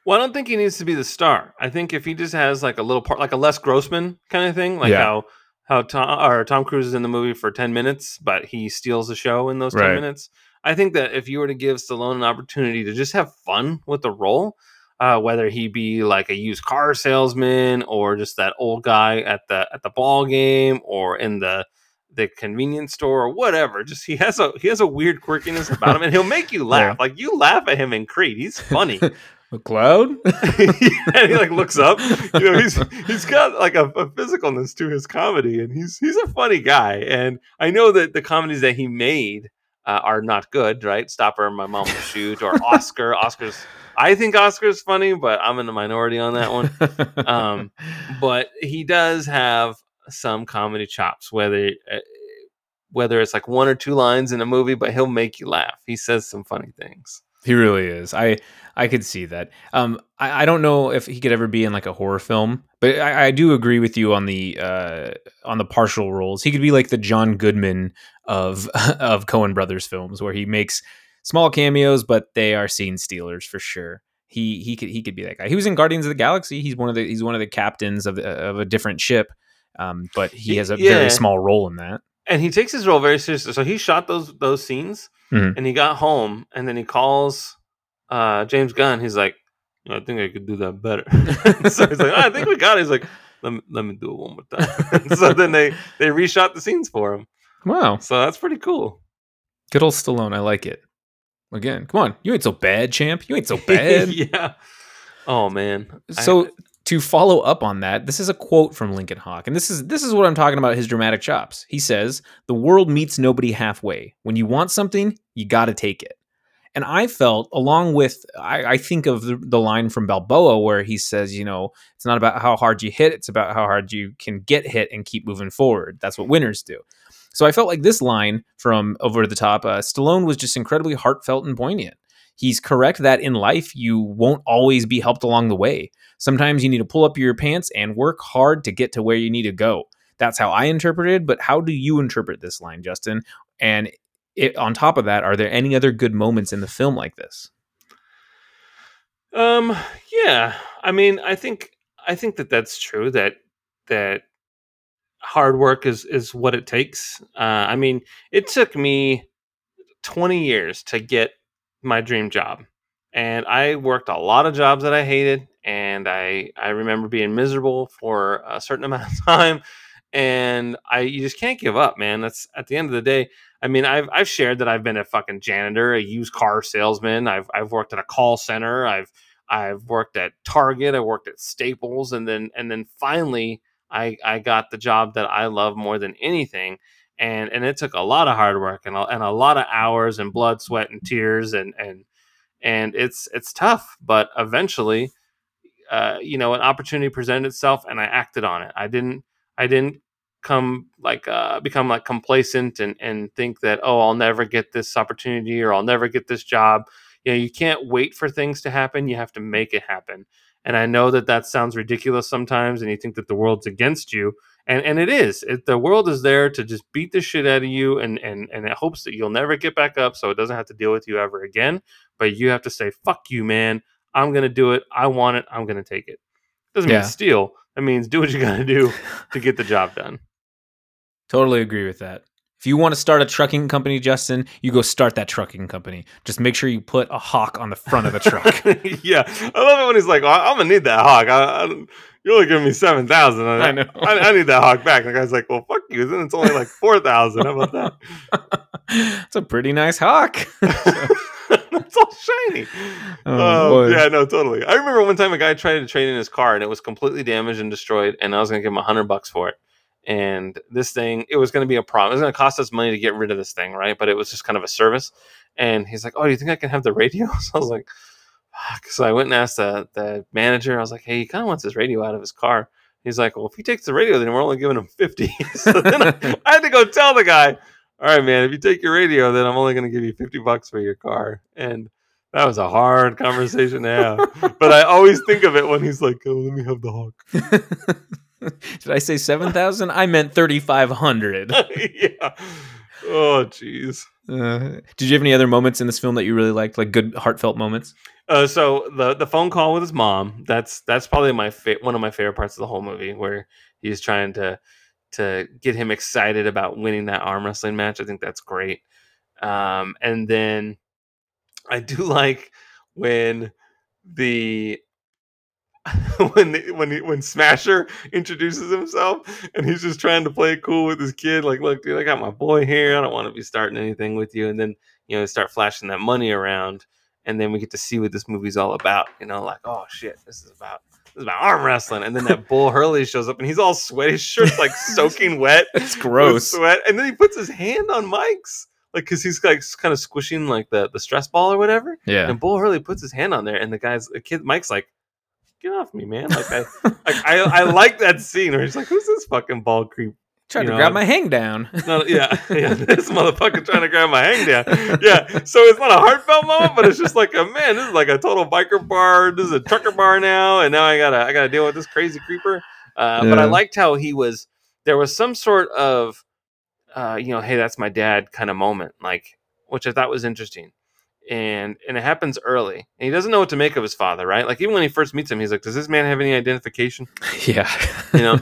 Well, I don't think he needs to be the star. I think if he just has like a little part, like a Les Grossman kind of thing, like
Yeah.
how how Tom or Tom Cruise is in the movie for ten minutes, but he steals the show in those ten minutes. I think that if you were to give Stallone an opportunity to just have fun with the role, uh, whether he be like a used car salesman or just that old guy at the at the ball game or in the the convenience store or whatever, just he has a he has a weird quirkiness about him, and he'll make you laugh. Like you laugh at him in Creed, he's funny.
McLeod.
and he like looks up. You know, he's he's got like a, a physicalness to his comedy, and he's he's a funny guy. And I know that the comedies that he made uh, are not good, right? Stop or, my mom will shoot, or Oscar. Oscar's. I think Oscar's funny, but I'm in the minority on that one. Um, But he does have some comedy chops, whether uh, whether it's like one or two lines in a movie, but he'll make you laugh. He says some funny things.
He really is. I I could see that. Um, I, I don't know if he could ever be in like a horror film, but I, I do agree with you on the uh on the partial roles. He could be like the John Goodman of of Coen Brothers films, where he makes small cameos, but they are scene stealers for sure. He he could he could be that guy. He was in Guardians of the Galaxy. He's one of the he's one of the captains of the, of a different ship, um, but he has a
Yeah.
very small role in that.
and he takes his role very seriously. So he shot those those scenes,
Mhm.
and he got home, and then he calls uh, James Gunn. He's like, "I think I could do that better." so he's like, "Ah, "I think we got it." He's like, "Let me let me do it one more time." so then they they reshot the scenes for him.
Wow.
So that's pretty cool.
Good old Stallone. I like it. Again, come on. You ain't so bad, champ. You ain't so bad.
yeah. Oh man. I-
so to follow up on that, this is a quote from Lincoln Hawk, and this is this is what I'm talking about his dramatic chops. He says, "The world meets nobody halfway. When you want something, you got to take it." And I felt, along with, I, I think of the, the line from Balboa where he says, you know, it's not about how hard you hit, it's about how hard you can get hit and keep moving forward. That's what winners do. So I felt like this line from Over the Top, uh, Stallone was just incredibly heartfelt and poignant. He's correct that in life, you won't always be helped along the way. Sometimes you need to pull up your pants and work hard to get to where you need to go. That's how I interpreted, but how do you interpret this line, Justin? And it, on top of that, are there any other good moments in the film like this?
Um. Yeah. I mean, I think I think that that's true. That that hard work is is what it takes. Uh, I mean, it took me twenty years to get my dream job, and I worked a lot of jobs that I hated, and I I remember being miserable for a certain amount of time, and I you just can't give up, man. That's at the end of the day. I mean, I've I've shared that I've been a fucking janitor, a used car salesman. I've I've worked at a call center. I've I've worked at Target. I worked at Staples, and then and then finally I I got the job that I love more than anything. And and it took a lot of hard work and a, and a lot of hours and blood, sweat, and tears, and and and it's it's tough. But eventually, uh, you know, an opportunity presented itself, and I acted on it. I didn't I didn't come like uh, become like complacent and and think that oh I'll never get this opportunity or I'll never get this job. You know, you can't wait for things to happen. You have to make it happen. And I know that that sounds ridiculous sometimes, and you think that the world's against you, and and it is. It, the world is there to just beat the shit out of you, and and and it hopes that you'll never get back up, so it doesn't have to deal with you ever again. But you have to say, "Fuck you, man! I'm gonna do it. I want it. I'm gonna take it." Doesn't
Yeah.
mean steal. That means do what you gotta do to get the job done.
Totally agree with that. If you want to start a trucking company, Justin, you go start that trucking company. Just make sure you put a hawk on the front of the truck.
yeah, I love it when he's like, "I- "I'm gonna need that hawk. I, I, you're only giving me seven thousand. I,
know.
I, I need that hawk back." And the guy's like, "Well, fuck you. Then it's only like four thousand. How about that?"
it's a pretty nice hawk.
It's all shiny.
Oh,
um,
boy.
yeah, no, totally. I remember one time a guy tried to trade in his car and it was completely damaged and destroyed, and I was gonna give him a hundred bucks for it. And this thing, it was gonna be a problem. It was gonna cost us money to get rid of this thing, right? But it was just kind of a service. And he's like, "Oh, do you think I can have the radio?" So I was like, Fuck. So I went and asked the, the manager. I was like, "Hey, he kind of wants his radio out of his car." He's like, "Well, if he takes the radio, then we're only giving him 50 so then I, I had to go tell the guy, "All right, man, if you take your radio, then I'm only going to give you 50 bucks for your car." And that was a hard conversation to have. but I always think of it when he's like, "Oh, let me have the hawk."
Did I say 7,000? I meant 3,500.
yeah. Oh, jeez.
Uh, did you have any other moments in this film that you really liked, like good heartfelt moments?
Uh, so the the phone call with his mom that's that's probably my fa- one of my favorite parts of the whole movie where he's trying to to get him excited about winning that arm wrestling match. I think that's great. Um, and then I do like when the when the, when he, when Smasher introduces himself and he's just trying to play cool with his kid, like, look, dude, I got my boy here. I don't want to be starting anything with you. And then you know start flashing that money around, and then we get to see what this movie's all about. You know, like, oh shit, this is about this is about arm wrestling. And then that Bull Hurley shows up and he's all sweaty, his shirt's like soaking wet.
It's gross.
Sweat, and then he puts his hand on Mike's. Like, cause he's like kind of squishing like the, the stress ball or whatever.
Yeah.
And Bull Hurley puts his hand on there, and the guy's the kid Mike's like, "Get off me, man!" Like I, like I, I like that scene where he's like, "Who's this fucking ball creep?"
Trying
you
to
know,
grab my hang down.
No, yeah, yeah, this motherfucker trying to grab my hang down. Yeah, so it's not a heartfelt moment, but it's just like a man. This is like a total biker bar. This is a trucker bar now, and now I gotta, I gotta deal with this crazy creeper. Uh, But I liked how he was. There was some sort of, uh, you know, hey, that's my dad kind of moment, like which I thought was interesting. And and it happens early, and he doesn't know what to make of his father, right? Like even when he first meets him, he's like, "Does this man have any identification?"
yeah.
you know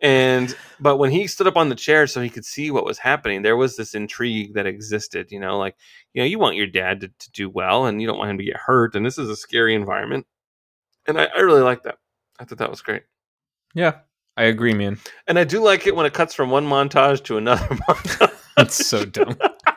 And but when he stood up on the chair so he could see what was happening, there was this intrigue that existed. You know, like you know, you want your dad to, to do well, and you don't want him to get hurt. And this is a scary environment, and I, I really like that. I thought that was great.
Yeah, I agree, man.
And I do like it when it cuts from one montage to another montage.
That's so dumb.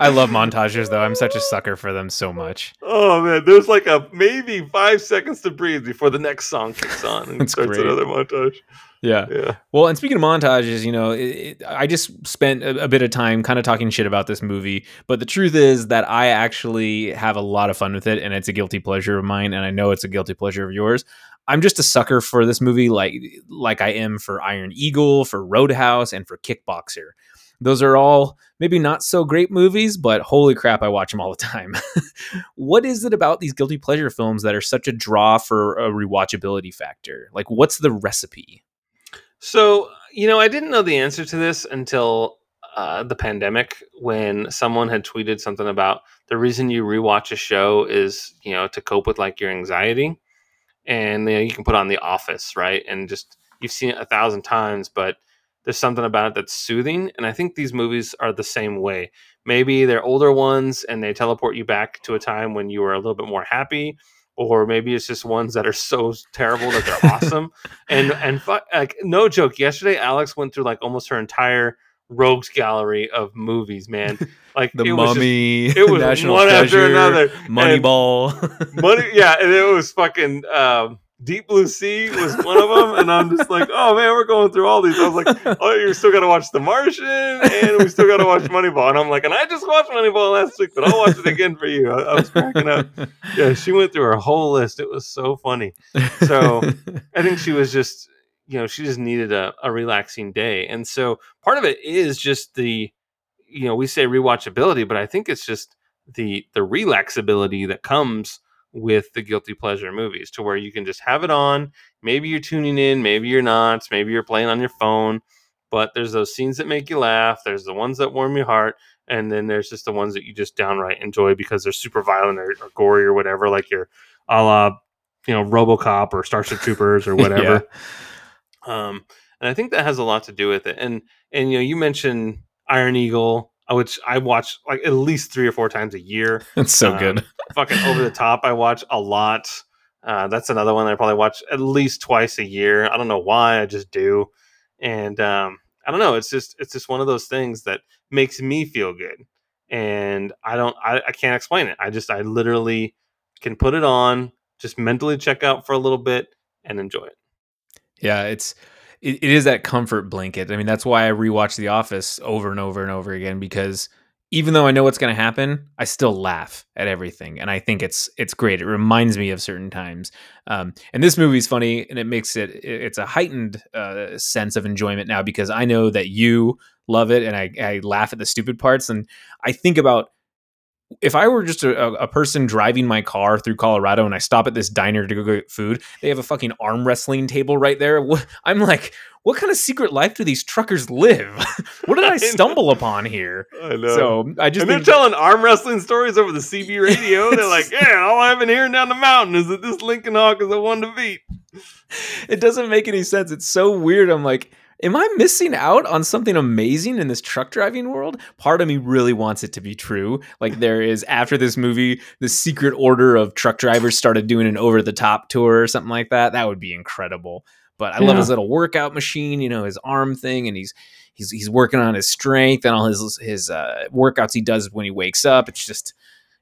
I love montages though. I'm such a sucker for them so much.
Oh man, there's like a maybe five seconds to breathe before the next song kicks on and starts
great.
another montage.
Yeah.
Yeah.
Well, and speaking of montages, you know, it, it, I just spent a, a bit of time kind of talking shit about this movie, but the truth is that I actually have a lot of fun with it, and it's a guilty pleasure of mine, and I know it's a guilty pleasure of yours. I'm just a sucker for this movie, like like I am for Iron Eagle, for Roadhouse, and for Kickboxer. Those are all maybe not so great movies, but holy crap, I watch them all the time. what is it about these guilty pleasure films that are such a draw for a rewatchability factor? Like, what's the recipe?
So, you know, I didn't know the answer to this until uh, the pandemic when someone had tweeted something about the reason you rewatch a show is, you know, to cope with like your anxiety. And you, know, you can put on The Office, right? And just you've seen it a thousand times, but there's something about it that's soothing. And I think these movies are the same way. Maybe they're older ones and they teleport you back to a time when you were a little bit more happy, or maybe it's just ones that are so terrible that they're awesome. And and fu- like no joke, yesterday Alex went through like almost her entire rogues gallery of movies. Man, like
The
it was just-
Mummy,
it was
National
one after another.
Moneyball.
Money, yeah, and it was fucking um, Deep Blue Sea was one of them, and I'm just like, oh man, we're going through all these. I was like, oh, you still got to watch The Martian, and we still got to watch Moneyball, and I'm like, and I just watched Moneyball last week, but I'll watch it again for you. I, I was cracking up. Yeah, she went through her whole list. It was so funny. So I think she was just, you know, she just needed a, a relaxing day, and so part of it is just the, you know, we say rewatchability, but I think it's just the the relaxability that comes with the guilty pleasure movies to where you can just have it on. Maybe you're tuning in, maybe you're not, maybe you're playing on your phone, but there's those scenes that make you laugh, there's the ones that warm your heart, and then there's just the ones that you just downright enjoy because they're super violent or, or gory or whatever, like your a la you know RoboCop or Starship Troopers or whatever. Um, and I think that has a lot to do with it. And and you know, you mentioned Iron Eagle, which I watch like at least three or four times a year.
It's so
Um,
good.
Fucking over the top, I watch a lot. Uh, that's another one I probably watch at least twice a year. I don't know why, I just do. And um, I don't know. It's just it's just one of those things that makes me feel good, and I don't I, I can't explain it. I just I literally can put it on, just mentally check out for a little bit, and enjoy it.
Yeah, it's it, it is that comfort blanket. I mean, that's why I rewatch The Office over and over and over again because even though I know what's going to happen, I still laugh at everything, and I think it's it's great. It reminds me of certain times. Um, and this movie's funny, and it makes it it- it's a heightened uh, sense of enjoyment now because I know that you love it, and I, I laugh at the stupid parts, and I think about if I were just a, a person driving my car through Colorado and I stop at this diner to go get food, they have a fucking arm wrestling table right there. I'm like, what kind of secret life do these truckers live? what did
I
I
know.
upon here?
I know.
So I just
and they're telling arm wrestling stories over the CB radio. They're like, "Yeah, all I've been hearing down the mountain is that this Lincoln Hawk is the one to beat."
it doesn't make any sense. It's so weird. I'm like, am I missing out on something amazing in this truck driving world? Part of me really wants it to be true. Like there is after this movie, the secret order of truck drivers started doing an over the top tour or something like that. That would be incredible. But I love his little workout machine, you know, his arm thing, and he's he's he's working on his strength and all his his uh, workouts he does when he wakes up. It's just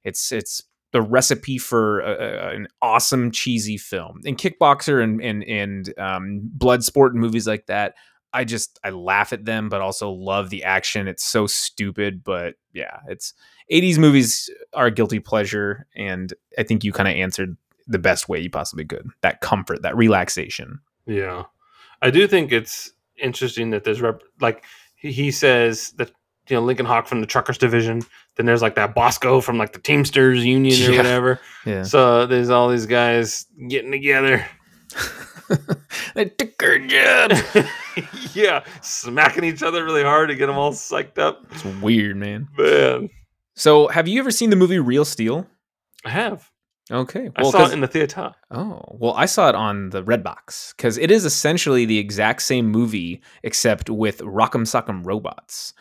it's it's the recipe for a, a- an awesome cheesy film. And Kickboxer and and and um, Bloodsport and movies like that, I just I laugh at them, but also love the action. It's so stupid, but yeah, it's 80s movies are a guilty pleasure, and I think you kind of answered the best way you possibly could. That comfort, that relaxation.
Yeah, I do think it's interesting that there's rep- like he- he says that you know Lincoln Hawk from the truckers division. Then there's like that Bosco from like the Teamsters Union or
Yeah.
whatever.
Yeah.
So there's all these guys getting together.
the ticker job.
yeah, smacking each other really hard to get them all psyched up.
It's weird, man.
Man,
So, have you ever seen the movie Real Steel?
I have.
Okay.
I
Well,
saw
'cause-
it in the theater.
Oh, well, I saw it on the Redbox because it is essentially the exact same movie except with Rock'em Sock'em robots.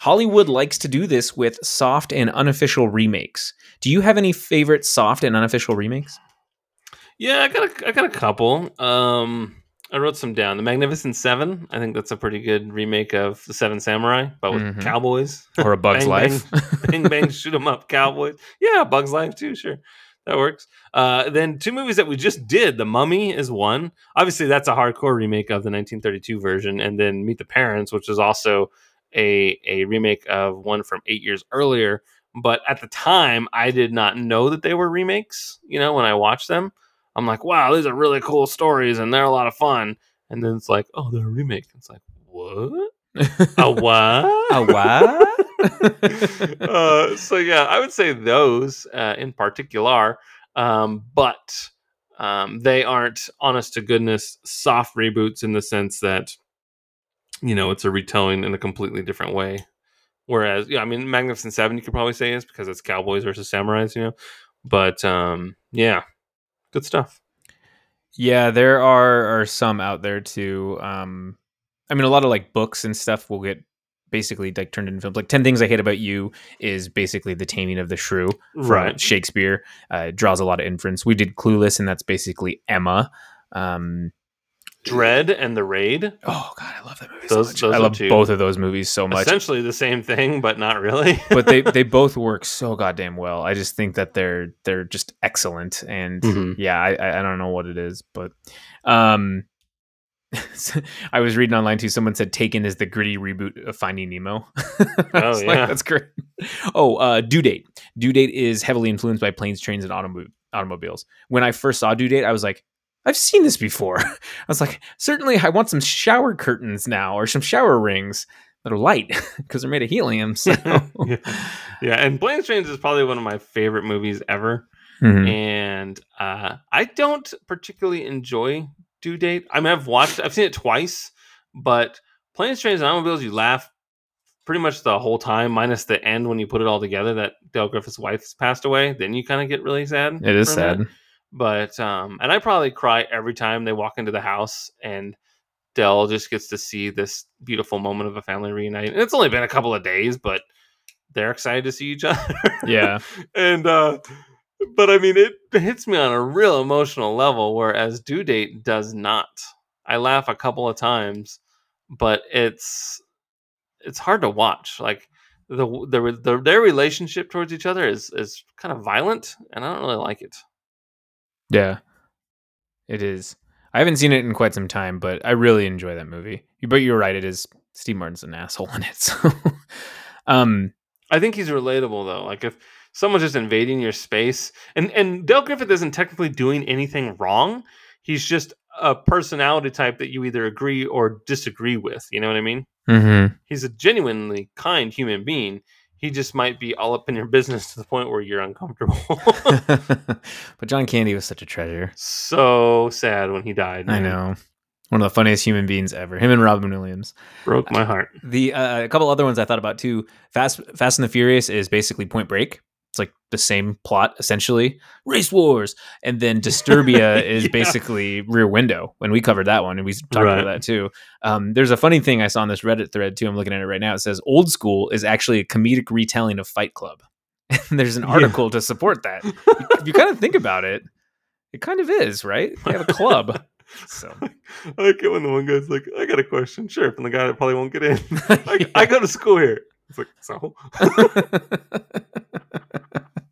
Hollywood likes to do this with soft and unofficial remakes. Do you have any favorite soft and unofficial remakes?
Yeah, I got a, I got a couple. Um, I wrote some down. The Magnificent Seven. I think that's a pretty good remake of the Seven Samurai, but with
Mhm.
cowboys.
Or A Bug's
Bang,
Life?
bang, bang, shoot 'em up, cowboys. Yeah, Bugs Life too. Sure, that works. Uh, then two movies that we just did. The Mummy is one. Obviously, that's a hardcore remake of the 1932 version, and then Meet the Parents, which is also a a remake of one from eight years earlier. But at the time, I did not know that they were remakes. You know, when I watched them, I'm like, wow, these are really cool stories, and they're a lot of fun. And then it's like, oh, they're a remake. It's like, what? A what?
A what?
uh, so yeah, I would say those uh, in particular, um, but um, they aren't honest to goodness soft reboots in the sense that you know it's a retelling in a completely different way. Whereas, yeah, I mean, Magnificent Seven, you could probably say is because it's cowboys versus samurais, you know. But um, yeah, good stuff.
Yeah, there are are some out there too. Um, I mean, a lot of like books and stuff will get basically like turned into films. Like Ten Things I Hate About You is basically the taming of the shrew
Right.
Shakespeare. Uh, draws a lot of inference. We did Clueless, and that's basically Emma. Um,
Dredd and the Raid,
oh God, I love that movie
Those-
so much.
those
I love
two.
both of those movies so much.
essentially the same thing, but not really.
but they they both work so goddamn well. I just think that they're they're just excellent, and
Mhm.
yeah, I I I don't know what it is, but um, I was reading online too. Someone said Taken is the gritty reboot of Finding Nemo.
Oh,
was like,
yeah.
that's great. Oh, uh, Due Date. Due Date is heavily influenced by planes, trains, and automo- automobiles. When I first saw Due Date, I was like. I've seen this before. I was like, certainly, I want some shower curtains now or some shower rings that are light because they're made of helium. So,
yeah. yeah, and Planes Trains is probably one of my favorite movies ever.
Mhm.
And uh, I don't particularly enjoy Due Date. I mean, I've watched, I've seen it twice, but Planes, Trains, and Automobiles, you laugh pretty much the whole time, minus the end when you put it all together that Dale Griffith's wife has passed away. Then you kind of get really sad.
It is
sad. minute. But um, and I probably cry every time they walk into the house and Del just gets to see this beautiful moment of a family reunite. And it's only been a couple of days, but they're excited to see each other.
Yeah.
and uh but I mean it hits me on a real emotional level, whereas due date does not. I laugh a couple of times, but it's it's hard to watch. Like the the, the their relationship towards each other is is kind of violent, and I don't really like it.
Yeah. It is. I haven't seen it in quite some time, but I really enjoy that movie. But you're right, it is Steve Martin's an asshole in it. So um
I think he's relatable though. Like if someone's just invading your space, and and Dale Griffith isn't technically doing anything wrong. He's just a personality type that you either agree or disagree with. You know what I mean?
Mm-hmm.
He's a genuinely kind human being. He just might be all up in your business to the point where you're uncomfortable.
but John Candy was such a treasure.
so sad when he died.
I know. One of the funniest human beings ever. Him and Robin Williams.
broke my heart.
The uh, a couple other ones I thought about too. Fast Fast and the Furious is basically Point Break. It's like the same plot essentially. Race wars, and then Disturbia is
Yeah.
basically Rear Window. When we covered that one, and we talked
Right.
about that too. Um, there's a funny thing I saw on this Reddit thread too. I'm looking at it right now. It says Old School is actually a comedic retelling of Fight Club. And there's an
Yeah.
article to support that. if you kind of think about it, it kind of is right. They have a club. So
I like it when the one guy's like, I got a question. Sure. And the guy that probably won't get in. I, I go to school here. It's like, so?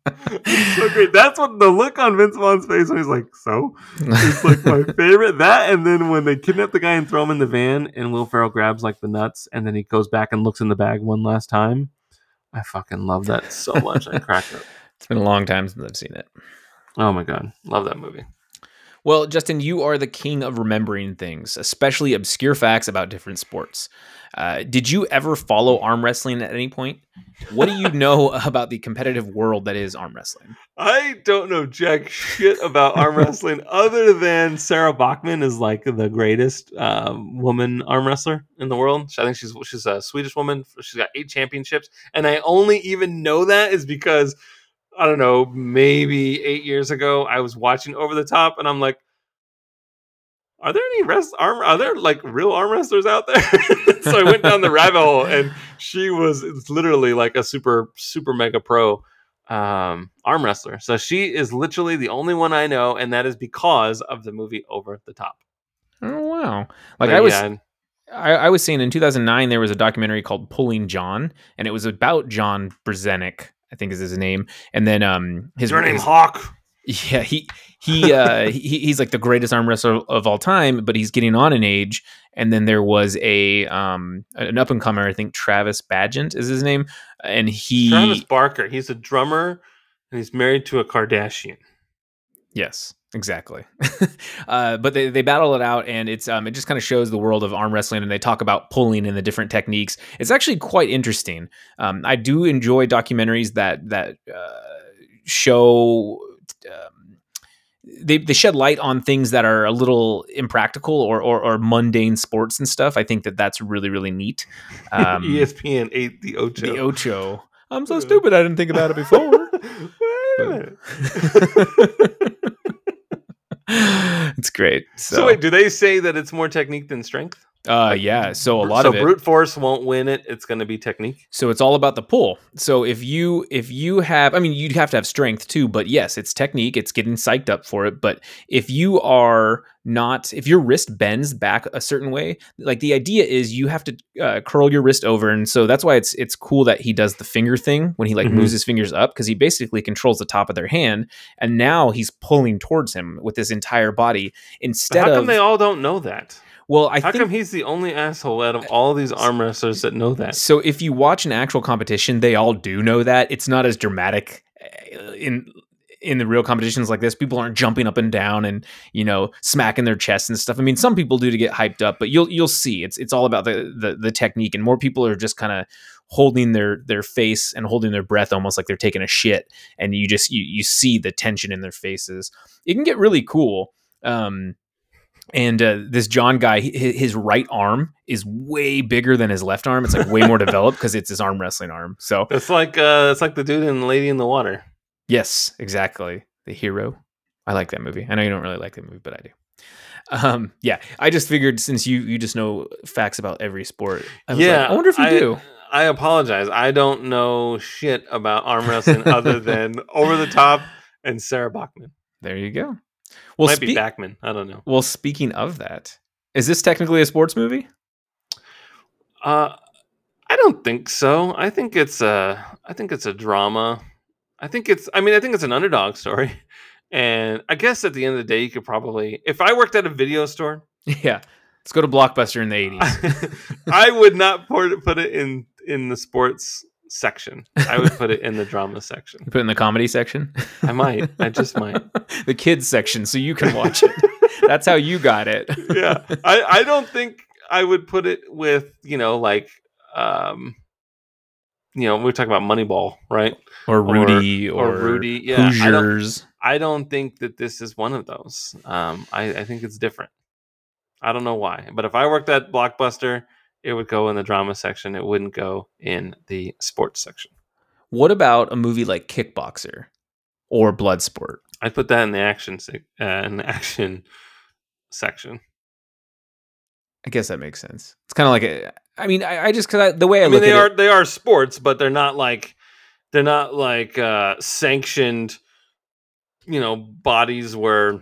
So great. That's what the look on Vince Vaughn's face when he's like, so? It's like my favorite. That and then when they kidnap the guy and throw him in the van and Will Ferrell grabs like the nuts and then he goes back and looks in the bag one last time. I fucking love that so much. I cracked up.
it's been a long time since I've seen it.
Oh my god. Love that movie.
Well, Justin, you are the king of remembering things, especially obscure facts about different sports. Uh, did you ever follow arm wrestling at any point? What do you know about the competitive world that is arm wrestling?
I don't know jack shit about arm wrestling other than Sarah Bäckman is like the greatest um, woman arm wrestler in the world. I think she's she's a Swedish woman. She's got eight championships, and I only even know that is because I don't know, maybe eight years ago, I was watching Over the Top, and I'm like, are there any rest arm? Are there like real arm wrestlers out there? so I went down the rabbit hole, and she was literally like a super super mega pro um, arm wrestler. So she is literally the only one I know, and that is because of the movie Over the Top.
Oh wow! Like
But
I was,
yeah,
I, I was saying in 2009 there was a documentary called Pulling John, and it was about John Brzezinnik, I think is his name, and then um his
is name Hawk?
Yeah, he he uh he, he's like the greatest arm wrestler of all time, but he's getting on in age. And then there was a um an up and comer, I think Travis Bagent is his name, and he
Travis Barker. He's a drummer, and he's married to a Kardashian.
Yes, exactly. uh, but they, they battle it out, and it's um, it just kind of shows the world of arm wrestling, and they talk about pulling and the different techniques. It's actually quite interesting. Um, I do enjoy documentaries that that uh, show. Um, they, they shed light on things that are a little impractical or, or, or mundane sports and stuff. I think that that's really really neat. Um,
ESPN 8 the Ocho.
the Ocho. I'm so stupid. I didn't think about it before.
Wait a minute.
it's great. So,
So, wait, do they say that it's more technique than strength?
Uh, yeah. So a lot
so
of it.
brute force won't win it. It's going to be technique.
So it's all about the pull. So if you if you have, I mean, you'd have to have strength too. But yes, it's technique. It's getting psyched up for it. But if you are not, if your wrist bends back a certain way, like the idea is you have to uh, curl your wrist over, and so that's why it's it's cool that he does the finger thing when he like
Mhm.
moves his fingers up because he basically controls the top of their hand, and now he's pulling towards him with his entire body
But
instead
how come
of.
they all don't know that?
Well, I
how
think
come he's the only asshole out of all these arm wrestlers that know that?
So if you watch an actual competition, they all do know that. It's not as dramatic uh, in in the real competitions like this. People aren't jumping up and down and you know smacking their chests and stuff. I mean, some people do to get hyped up, but you'll you'll see it's it's all about the the, the technique, and more people are just kind of holding their their face and holding their breath almost like they're taking a shit and you just you you see the tension in their faces it can get really cool um and uh, this John guy, his right arm is way bigger than his left arm. It's like way more developed because it's his arm wrestling arm. So
It's like uh, it's like the dude in Lady in the Water.
yes, exactly. The hero. I like that movie. I know you don't really like that movie, but I do. Um, yeah, I just figured since you you just know facts about every sport, I was like,
yeah,
I wonder if you
I,
do.
I apologize. I don't know shit about arm wrestling other than over the top and Sarah Bäckman.
There you go. Well,
Might be
spe-
Bäckman. I don't know.
well, speaking of that, is this technically a sports movie?
Uh, I don't think so. I think it's a. I think it's a drama. I think it's. I mean, I think it's an underdog story. And I guess at the end of the day, you could probably, if I worked at a video store,
yeah. Let's go to Blockbuster in the eighties.
I would not put it in in the sports section. I would put it in the drama section.
Put it in the comedy section.
I might. I just might.
the kids section, so you can watch it. That's how you got it.
Yeah. I, I don't think I would put it with, you know, like um you know, we we're talking about Moneyball, right?
or Rudy
or,
or,
Rudy. Yeah. I don't,
Hoosiers.
I don't think that this is one of those. Um I, I think it's different. I don't know why. But if I worked at Blockbuster, it would go in the drama section. It wouldn't go in the sports section.
What about a movie like Kickboxer or Bloodsport?
I'd put that in the action uh, in the action section.
I guess that makes sense. It's kind of like a. I mean, I, I just because the way I,
I mean,
look
they
at
are
it,
they are sports, but they're not like they're not like uh, sanctioned, you know, bodies where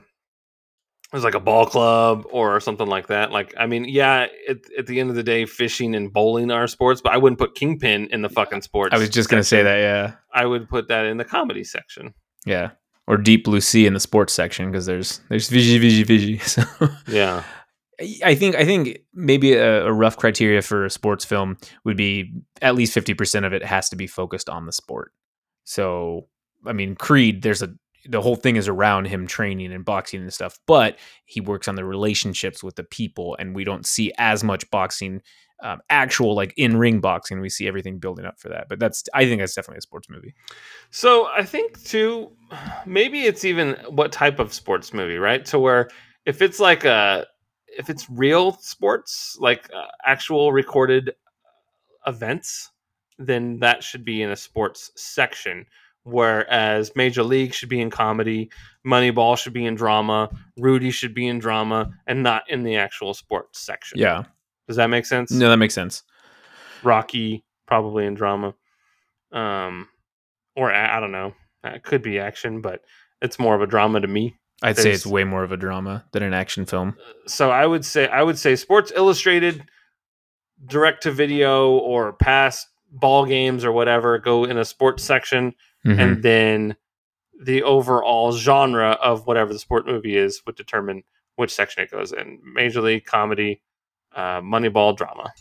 there's like a ball club or something like that. Like, I mean, yeah, at, at the end of the day, fishing and bowling are sports, but I wouldn't put kingpin in the fucking sports.
I was just gonna say that. Yeah,
I would put that in the comedy section.
yeah. Or Deep Blue Sea in the sports section because there's there's Vigi Vigi Vigi. So
Yeah,
I think I think maybe a, a rough criteria for a sports film would be at least fifty percent of it has to be focused on the sport. So I mean, Creed, there's a the whole thing is around him training and boxing and stuff, but he works on the relationships with the people, and we don't see as much boxing, um, actual like in ring boxing. We see everything building up for that. But that's I think that's definitely a sports movie.
So I think too, maybe it's even what type of sports movie, right? To where if it's like a, if it's real sports, like uh, actual recorded events, then that should be in a sports section. Whereas Major League should be in comedy, Moneyball should be in drama, Rudy should be in drama, and not in the actual sports section.
Yeah.
Does that make sense?
No, that makes sense.
Rocky probably in drama, um, or I don't know. It could be action, but it's more of a drama to me.
I'd say it's way more of a drama than an action film.
So I would say I would say Sports Illustrated, direct to video or past ball games or whatever go in a sports section,
Mhm.
and then the overall genre of whatever the sport movie is would determine which section it goes in. Major League comedy, uh, Moneyball drama.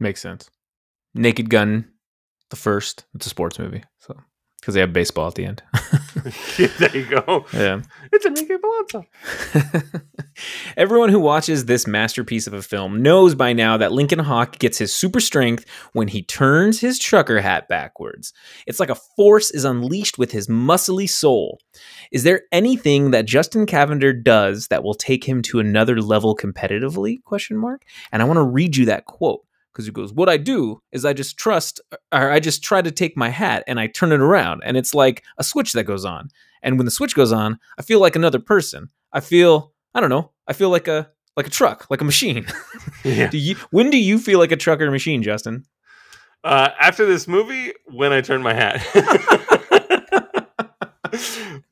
Makes sense. Naked Gun, the first. It's a sports movie, so because they have baseball at the end.
there you go.
yeah.
It's Enrique Palazzo.
Everyone who watches this masterpiece of a film knows by now that Lincoln Hawk gets his super strength when he turns his trucker hat backwards. It's like a force is unleashed with his muscly soul. Is there anything that Justin Cavender does that will take him to another level competitively? Question mark. And I want to read you that quote because he goes, "What I do is I just trust, or I just try to take my hat and I turn it around, and it's like a switch that goes on. And when the switch goes on, I feel like another person. I feel, I don't know, I feel like a like a truck, like a machine.
Yeah.
do you? When do you feel like a truck or a machine, Justin?
Uh, after this movie, when I turn my hat.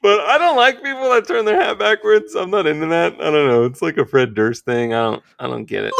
but I don't like people that turn their hat backwards. I'm not into that. I don't know. It's like a Fred Durst thing. I don't. I don't get it.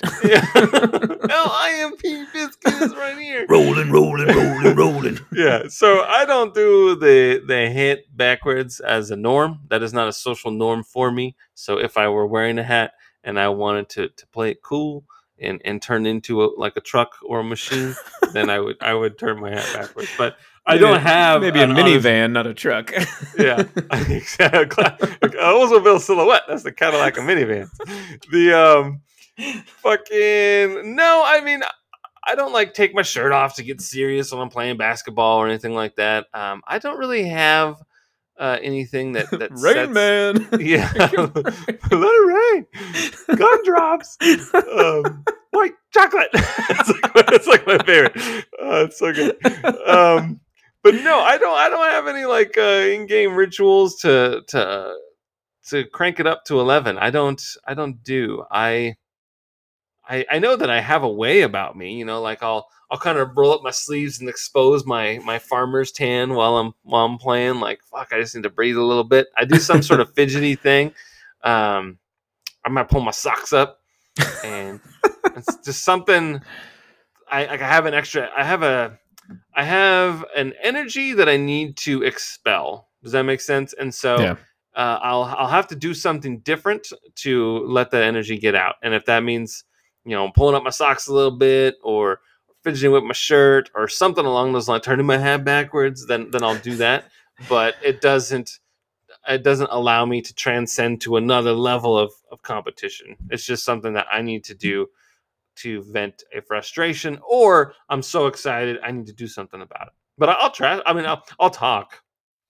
Biscuit.
Yeah. L I M P biscuit is right here.
rolling, rolling, rolling, rolling.
Yeah. So I don't do the the hit backwards as a norm. That is not a social norm for me. So if I were wearing a hat and I wanted to to play it cool and and turn into a, like a truck or a machine, then I would I would turn my hat backwards. But I don't have
maybe a
an honest-
minivan, not a truck.
yeah, exactly. Oldsmobile Silhouette. That's the Cadillac of minivans. The um, fucking no. I mean, I don't like take my shirt off to get serious when I'm playing basketball or anything like that. Um, I don't really have uh, anything that that
Rain
sets-
Man.
Yeah, let it rain. Gumdrops. Um, white chocolate. it's, like, it's like my favorite. Uh, it's so good. Um, but no, I don't. I don't have any like uh, in-game rituals to to to crank it up to eleven. I don't. I don't do. I. I, I know that I have a way about me, you know, like I'll I'll kind of roll up my sleeves and expose my my farmer's tan while I'm while I'm playing. Like fuck, I just need to breathe a little bit. I do some sort of fidgety thing. Um, I might pull my socks up, and it's just something. I like I have an extra. I have a I have an energy that I need to expel. Does that make sense? And so
Yeah.
uh, I'll I'll have to do something different to let that energy get out. And if that means you know pulling up my socks a little bit or fidgeting with my shirt or something along those lines, turning my hat backwards, then then I'll do that. But it doesn't it doesn't allow me to transcend to another level of, of competition. It's just something that I need to do to vent a frustration, or I'm so excited I need to do something about it. But I'll try. I mean, I'll I'll talk.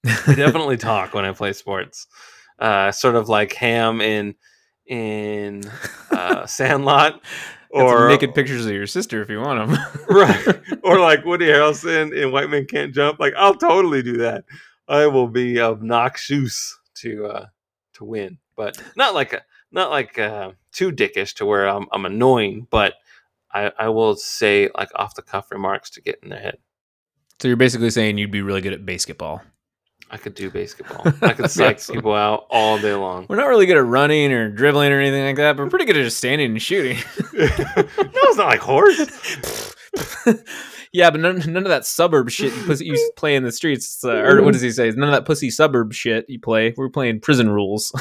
I definitely talk when I play sports. Uh, sort of like Ham in in uh, Sandlot, or
naked pictures of your sister if you want them.
right, or like Woody Harrelson in White Men Can't Jump. Like I'll totally do that. I will be obnoxious to uh, to win, but not like a not like uh, too dickish to where I'm I'm annoying. But I I will say like off the cuff remarks to get in their head.
so you're basically saying you'd be really good at basketball.
I could do basketball. I could psych
awesome.
people out all day long.
We're not really good at running or dribbling or anything like that, but we're pretty good at just standing and shooting.
no, it's not like horse.
yeah, but none, none of that suburb shit you, pussy, you play in the streets. Uh, or what does he say? None of that pussy suburb shit you play. We're playing prison rules.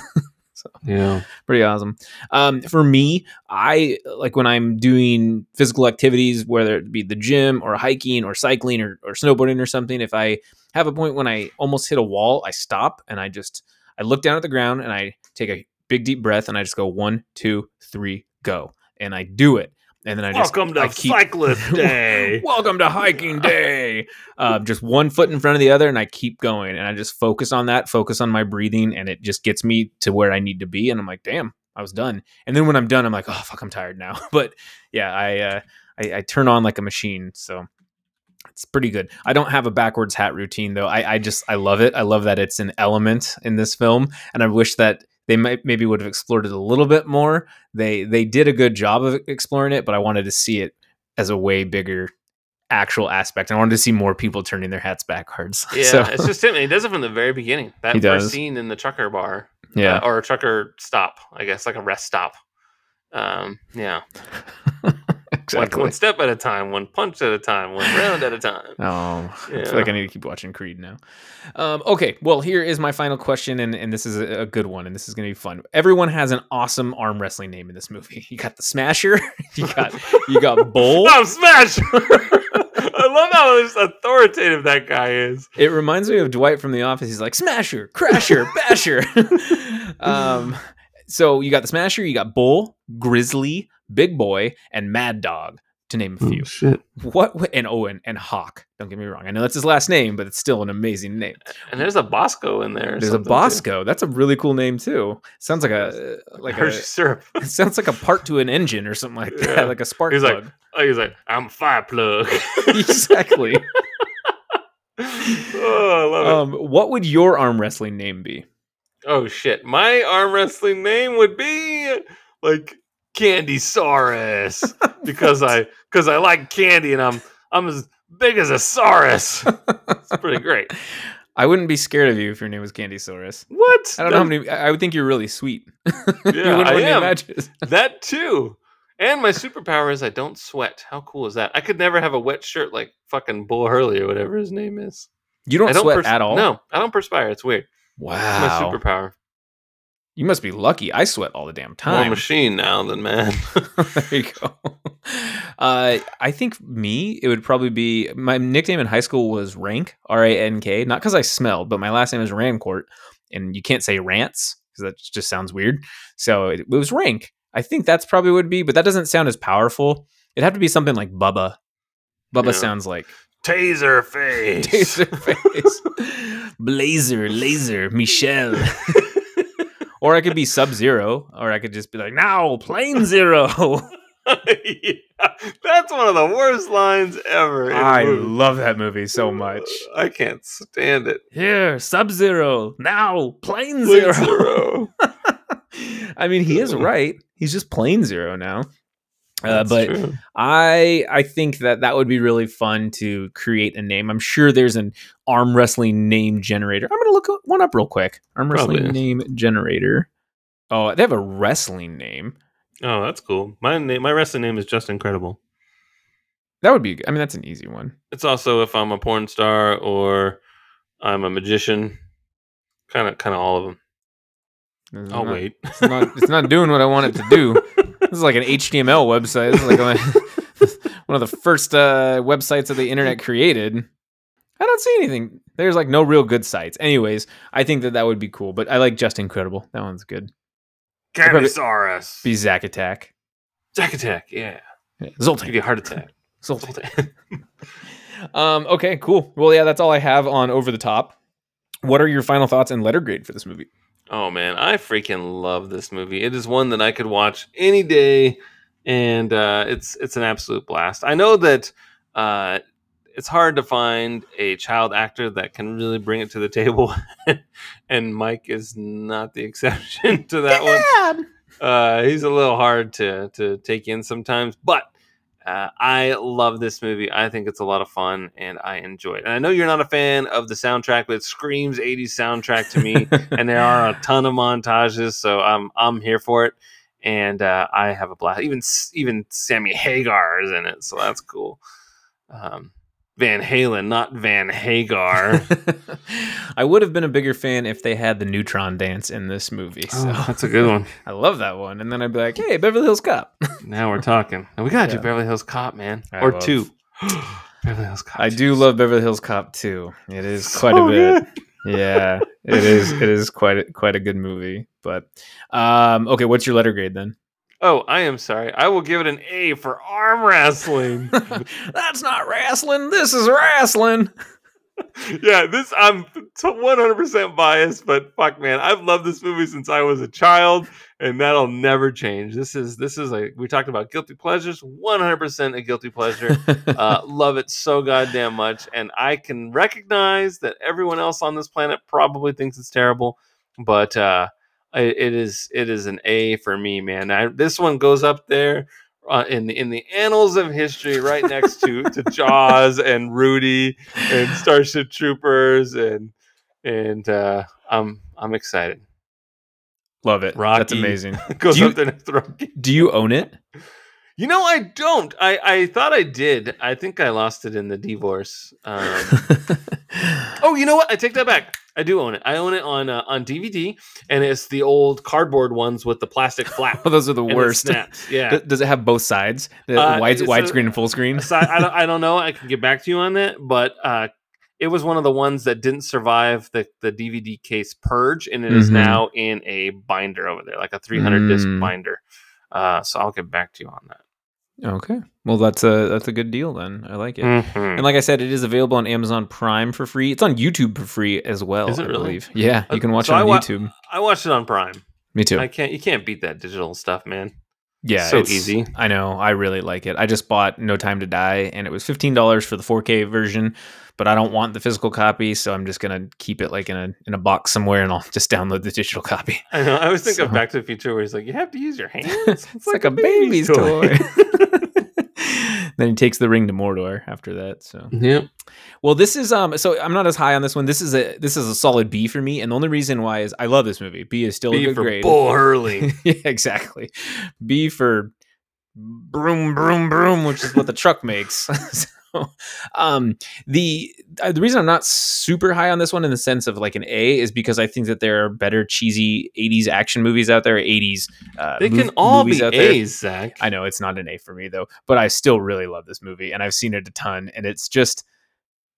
Yeah.
Pretty awesome. Um, for me, I like when I'm doing physical activities, whether it be the gym or hiking or cycling or, or snowboarding or something. If I have a point when I almost hit a wall, I stop and I just I look down at the ground and I take a big deep breath and I just go one, two, three, go, and I do it. And then I just
Welcome to
I keep-
Cyclist Day.
Welcome to hiking day. Um, just one foot in front of the other, and I keep going, and I just focus on that, focus on my breathing, and it just gets me to where I need to be. And I'm like, damn, I was done. And then when I'm done, I'm like, oh fuck, I'm tired now. But yeah, I uh, I, I turn on like a machine. So It's pretty good. I don't have a backwards hat routine though. I, I just I love it. I love that it's an element in this film, and I wish that they might maybe would have explored it a little bit more. They they did a good job of exploring it, but I wanted to see it as a way bigger actual aspect. I wanted to see more people turning their hats backwards.
Yeah,
So-
it's just him. He does it from the very beginning. That
He
first
does.
scene in the trucker bar,
yeah.
uh, or a trucker stop, I guess, like a rest stop. Um, yeah,
exactly.
one step at a time, one punch at a time, one round at a time.
Oh, I feel like I need to keep watching Creed now. Um, okay, well, here is my final question, and, and this is a, a good one, and this is going to be fun. Everyone has an awesome arm wrestling name in this movie. You got the Smasher, you got you got Bull.
Oh, smash! I love how authoritative that guy is.
It reminds me of Dwight from The Office. He's like Smasher, Crasher, Basher. um, so you got the Smasher, you got Bull, Grizzly, Big Boy, and Mad Dog, to name a few.
shit!
What and Owen and Hawk. Don't get me wrong. I know that's his last name, but it's still an amazing name.
And there's a Bosco in there.
There's a
something, too.
Bosco. That's a really cool name too. Sounds like a like a
syrup.
it sounds like a part to an engine or something like that,
Yeah.
like a spark
He's like-
plug.
Oh, he's like, I'm a fire plug.
exactly.
oh, I love it.
Um, what would your arm wrestling name be?
Oh shit! My arm wrestling name would be like Candy Saurus because I because I like candy and I'm I'm as big as a Saurus. it's pretty great.
I wouldn't be scared of you if your name was Candysaurus.
What?
I don't know how many. I would think you're really sweet. you
Yeah,
wouldn't
I am.
matches.
that too. And my superpower is I don't sweat. How cool is that? I could never have a wet shirt like fucking Bull Hurley or whatever his name is.
You don't,
I don't
sweat
pers-
at all.
No, I don't perspire. It's weird.
Wow.
my superpower.
You must be lucky. I sweat all the damn
More
time.
machine now than man.
there you go. Uh, I think me, it would probably be my nickname in high school was Rank, R A N K. Not because I smelled, but my last name is Rancourt, and you can't say Rants because that just sounds weird. So it, it was Rank. I think that's probably would be, but that doesn't sound as powerful. It'd have to be something like Bubba. Bubba
Yeah.
sounds like
Taser face.
Taser face, Blazer, Laser, Michelle. Or I could be Sub Zero, or I could just be like, now, Plain Zero.
yeah, that's one of the worst lines ever.
I love that movie so much.
I can't stand it.
Here, Sub Zero. Now, Plain
Zero.
Zero. I mean, he is right. He's just Plain Zero now. Uh, but
true.
I I think that that would be really fun to create a name. I'm sure there's an arm wrestling name generator. I'm gonna look one up real quick. Arm wrestling name generator. Oh, they have a wrestling name.
oh, that's cool. My name, my wrestling name is just incredible.
That would be. I mean, that's an easy one.
It's also if I'm a porn star or I'm a magician. Kind of, kind of all of them.
Is
Oh
not-
wait,
It's not, it's not doing what I want it to do. This is like an HTML website. This is like one- one of the first uh, websites that the internet created. I don't see anything. There's like no real good sites. Anyways, I think that that would be cool. But I like Just Incredible. That one's good.
Candysaurus.
Be Zack Attack.
Jack attack. Yeah,
Yeah,
give you a heart attack.
Zoltan.
Zoltan.
Um, okay, cool. Well, yeah, that's all I have on Over the Top. What are your final thoughts and letter grade for this movie?
Oh man, I freaking love this movie. It is one that I could watch any day, and uh, it's it's an absolute blast. I know that uh, it's hard to find a child actor that can really bring it to the table, and Mike is not the exception to that one. Uh, he's a little hard to to take in sometimes, but uh, I love this movie. I think it's a lot of fun, and I enjoy it. And I know you're not a fan of the soundtrack, but it screams '80s soundtrack to me and there are a ton of montages, so I'm I'm here for it, and uh, I have a blast. Even even Sammy Hagar is in it, so that's cool. Um, Van Halen, not Van Hagar.
I would have been a bigger fan if they had the Neutron dance in this movie. So
Oh, that's a good one.
I love that one. And then I'd be like, hey, Beverly Hills Cop.
Now we're talking. And we gotta
Yeah.
do Beverly Hills Cop, man,
I
or
love-
two. Beverly Hills Cop.
I do love Beverly Hills Cop too. It is
so
quite a bit. Yeah, it is. It is quite a, quite a good movie. But um, okay, what's your letter grade then?
Oh, I am sorry. I will give it an A for arm wrestling.
That's not wrestling. This is wrestling.
yeah, this I'm 100% biased, but fuck, man, I've loved this movie since I was a child, and that'll never change. This is this is a we talked about guilty pleasures, 100% a guilty pleasure. Uh, love it so goddamn much, and I can recognize that everyone else on this planet probably thinks it's terrible, but uh, it, it is it is an A for me, man. I, this one goes up there uh, in the in the annals of history, right next to to Jaws and Rudy and Starship Troopers, and and uh, I'm I'm excited.
Love it.
Rocky.
That's amazing.
Goes
Do you-
up there next to Rocky.
Do you own it?
You know, I don't. I I thought I did. I think I lost it in the divorce. Um, oh, you know what? I take that back. I do own it. I own it on uh, on DVD, and it's the old cardboard ones with the plastic flap.
oh, those are the worst.
snaps. Yeah.
Does it have both sides? The
Uh,
wide, widescreen and full screen?
So I, I, don't, I don't know. I can get back to you on that, but uh, it was one of the ones that didn't survive the, the DVD case purge, and it is
Mhm.
now in a binder over there, like a 300 disc
Mm.
binder. Uh, so I'll get back to you on that.
Okay. Well, that's a that's a good deal then. I like it.
Mhm.
And like I said, it is available on Amazon Prime for free. It's on YouTube for free as well.
Is it
I
really?
believe. Yeah, you
Uh,
can watch
so
it
I
on
wa-
YouTube.
I watched it on Prime.
Me too.
I can't. You can't beat that digital stuff, man.
Yeah,
so
it's-
easy.
I know. I really like it. I just bought No Time to Die, and it was fifteen dollars for the 4K version. But I don't want the physical copy, so I'm just gonna keep it like in a in a box somewhere, and I'll just download the digital copy.
I know. I always think of Back to the Future, where he's like, "You have to use your hands.
It's, like, a baby's toy. then he takes the ring to Mordor after that. So
yeah.
Well, this is um. So I'm not as high on this one. This is a this is a solid B for me, and the only reason why is I love this movie. B is still a
B
good
for
grade.
Bull Hurley.
yeah, exactly. B for broom broom broom, which is what the truck makes. um, the uh, the reason I'm not super high on this one in the sense of like an A is because I think that there are better cheesy '80s action movies out there. '80s. Uh,
They can all be
out there.
A's, Zach.
I know it's not an A for me though, but I still really love this movie and I've seen it a ton and it's just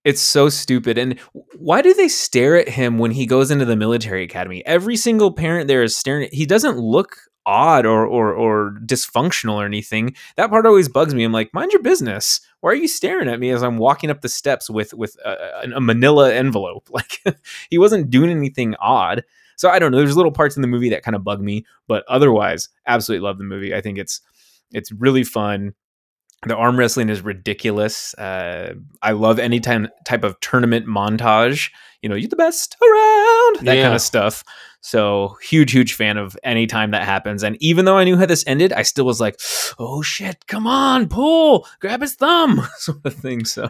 it's so stupid and why do they stare at him when he goes into the military academy? Every single parent there is staring at he doesn't look odd or or or dysfunctional or anything. That part always bugs me. I'm like, "Mind your business. Why are you staring at me as I'm walking up the steps with with a, a- a manila envelope?" Like he wasn't doing anything odd. So I don't know. There's little parts in the movie that kind of bug me, but otherwise, absolutely love the movie. I think it's it's really fun. The arm wrestling is ridiculous. Uh, I love any time type of tournament montage. You know, you're the best around. That
Yeah.
kind of stuff. So huge, huge fan of any time that happens. And even though I knew how this ended, I still was like, "Oh shit, come on, pull, grab his thumb," sort of thing. So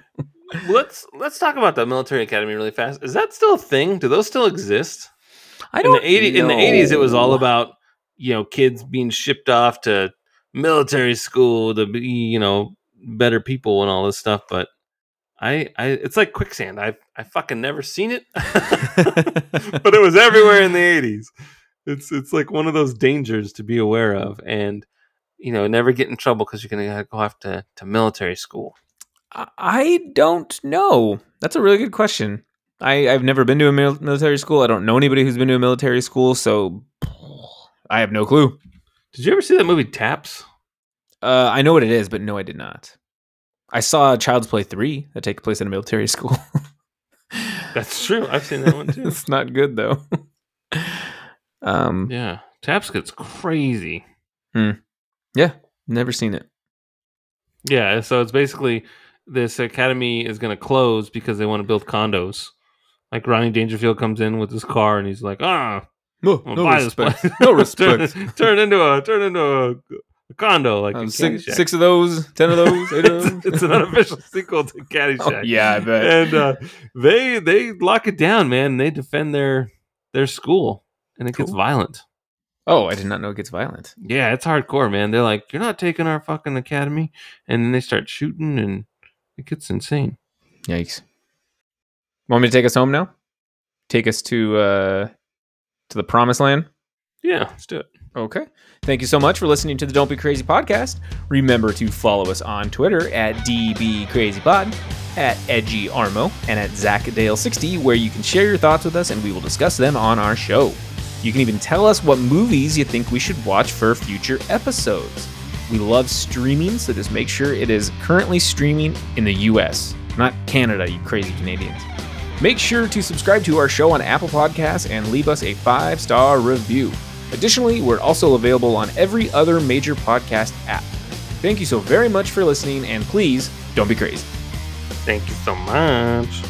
let's let's talk about the military academy really fast. Is that still a thing? Do those still exist?
I
in
don't.
the eighty in the eighties, it was all about you know kids being shipped off to military school to be you know better people and all this stuff. But I, I it's like quicksand. I I fucking never seen it, but it was everywhere in the eighties. It's it's like one of those dangers to be aware of, and you know never get in trouble because you're gonna go off to to military school.
I- I don't know. That's a really good question. I, I've never been to a mil- military school. I don't know anybody who's been to a military school, so I have no clue.
Did you ever see that movie Taps?
Uh, I know what it is, but no, I did not. I saw Child's Play 3 that takes place in a military school.
That's true. I've seen that one too.
it's not good, though. um,
Yeah, Taps gets crazy. Hmm.
Yeah, never seen it.
Yeah, so it's basically this academy is going to close because they want to build condos. Like Rodney Dangerfield comes in with his car and he's like, "Ah,
No,
this place.
no
turn,
respect.
turn into a turn into a, condo like
Um,
in
six,
Caddyshack.
six of those, ten of those, eight of
it's,
those.
it's an unofficial sequel to Caddyshack.
Oh, yeah, I bet.
and uh, they they lock it down, man. They defend their their school, and it gets violent.
Oh, I did not know it gets violent.
Yeah, it's hardcore, man. They're like, "You're not taking our fucking academy," and then they start shooting, and it gets insane.
Yikes. Want me to take us home now? Take us to uh to the promised land?
Yeah, let's do it.
Okay. Thank you so much for listening to the Don't Be Crazy podcast. Remember to follow us on Twitter at DBCrazyPod, at Edgy Armo, and at ZachDale60, where you can share your thoughts with us and we will discuss them on our show. You can even tell us what movies you think we should watch for future episodes. We love streaming, so just make sure it is currently streaming in the US, not Canada, you crazy Canadians. Make sure to subscribe to our show on Apple Podcasts and leave us a five star review. Additionally, we're also available on every other major podcast app. Thank you so very much for listening, and please don't be crazy.
Thank you so much.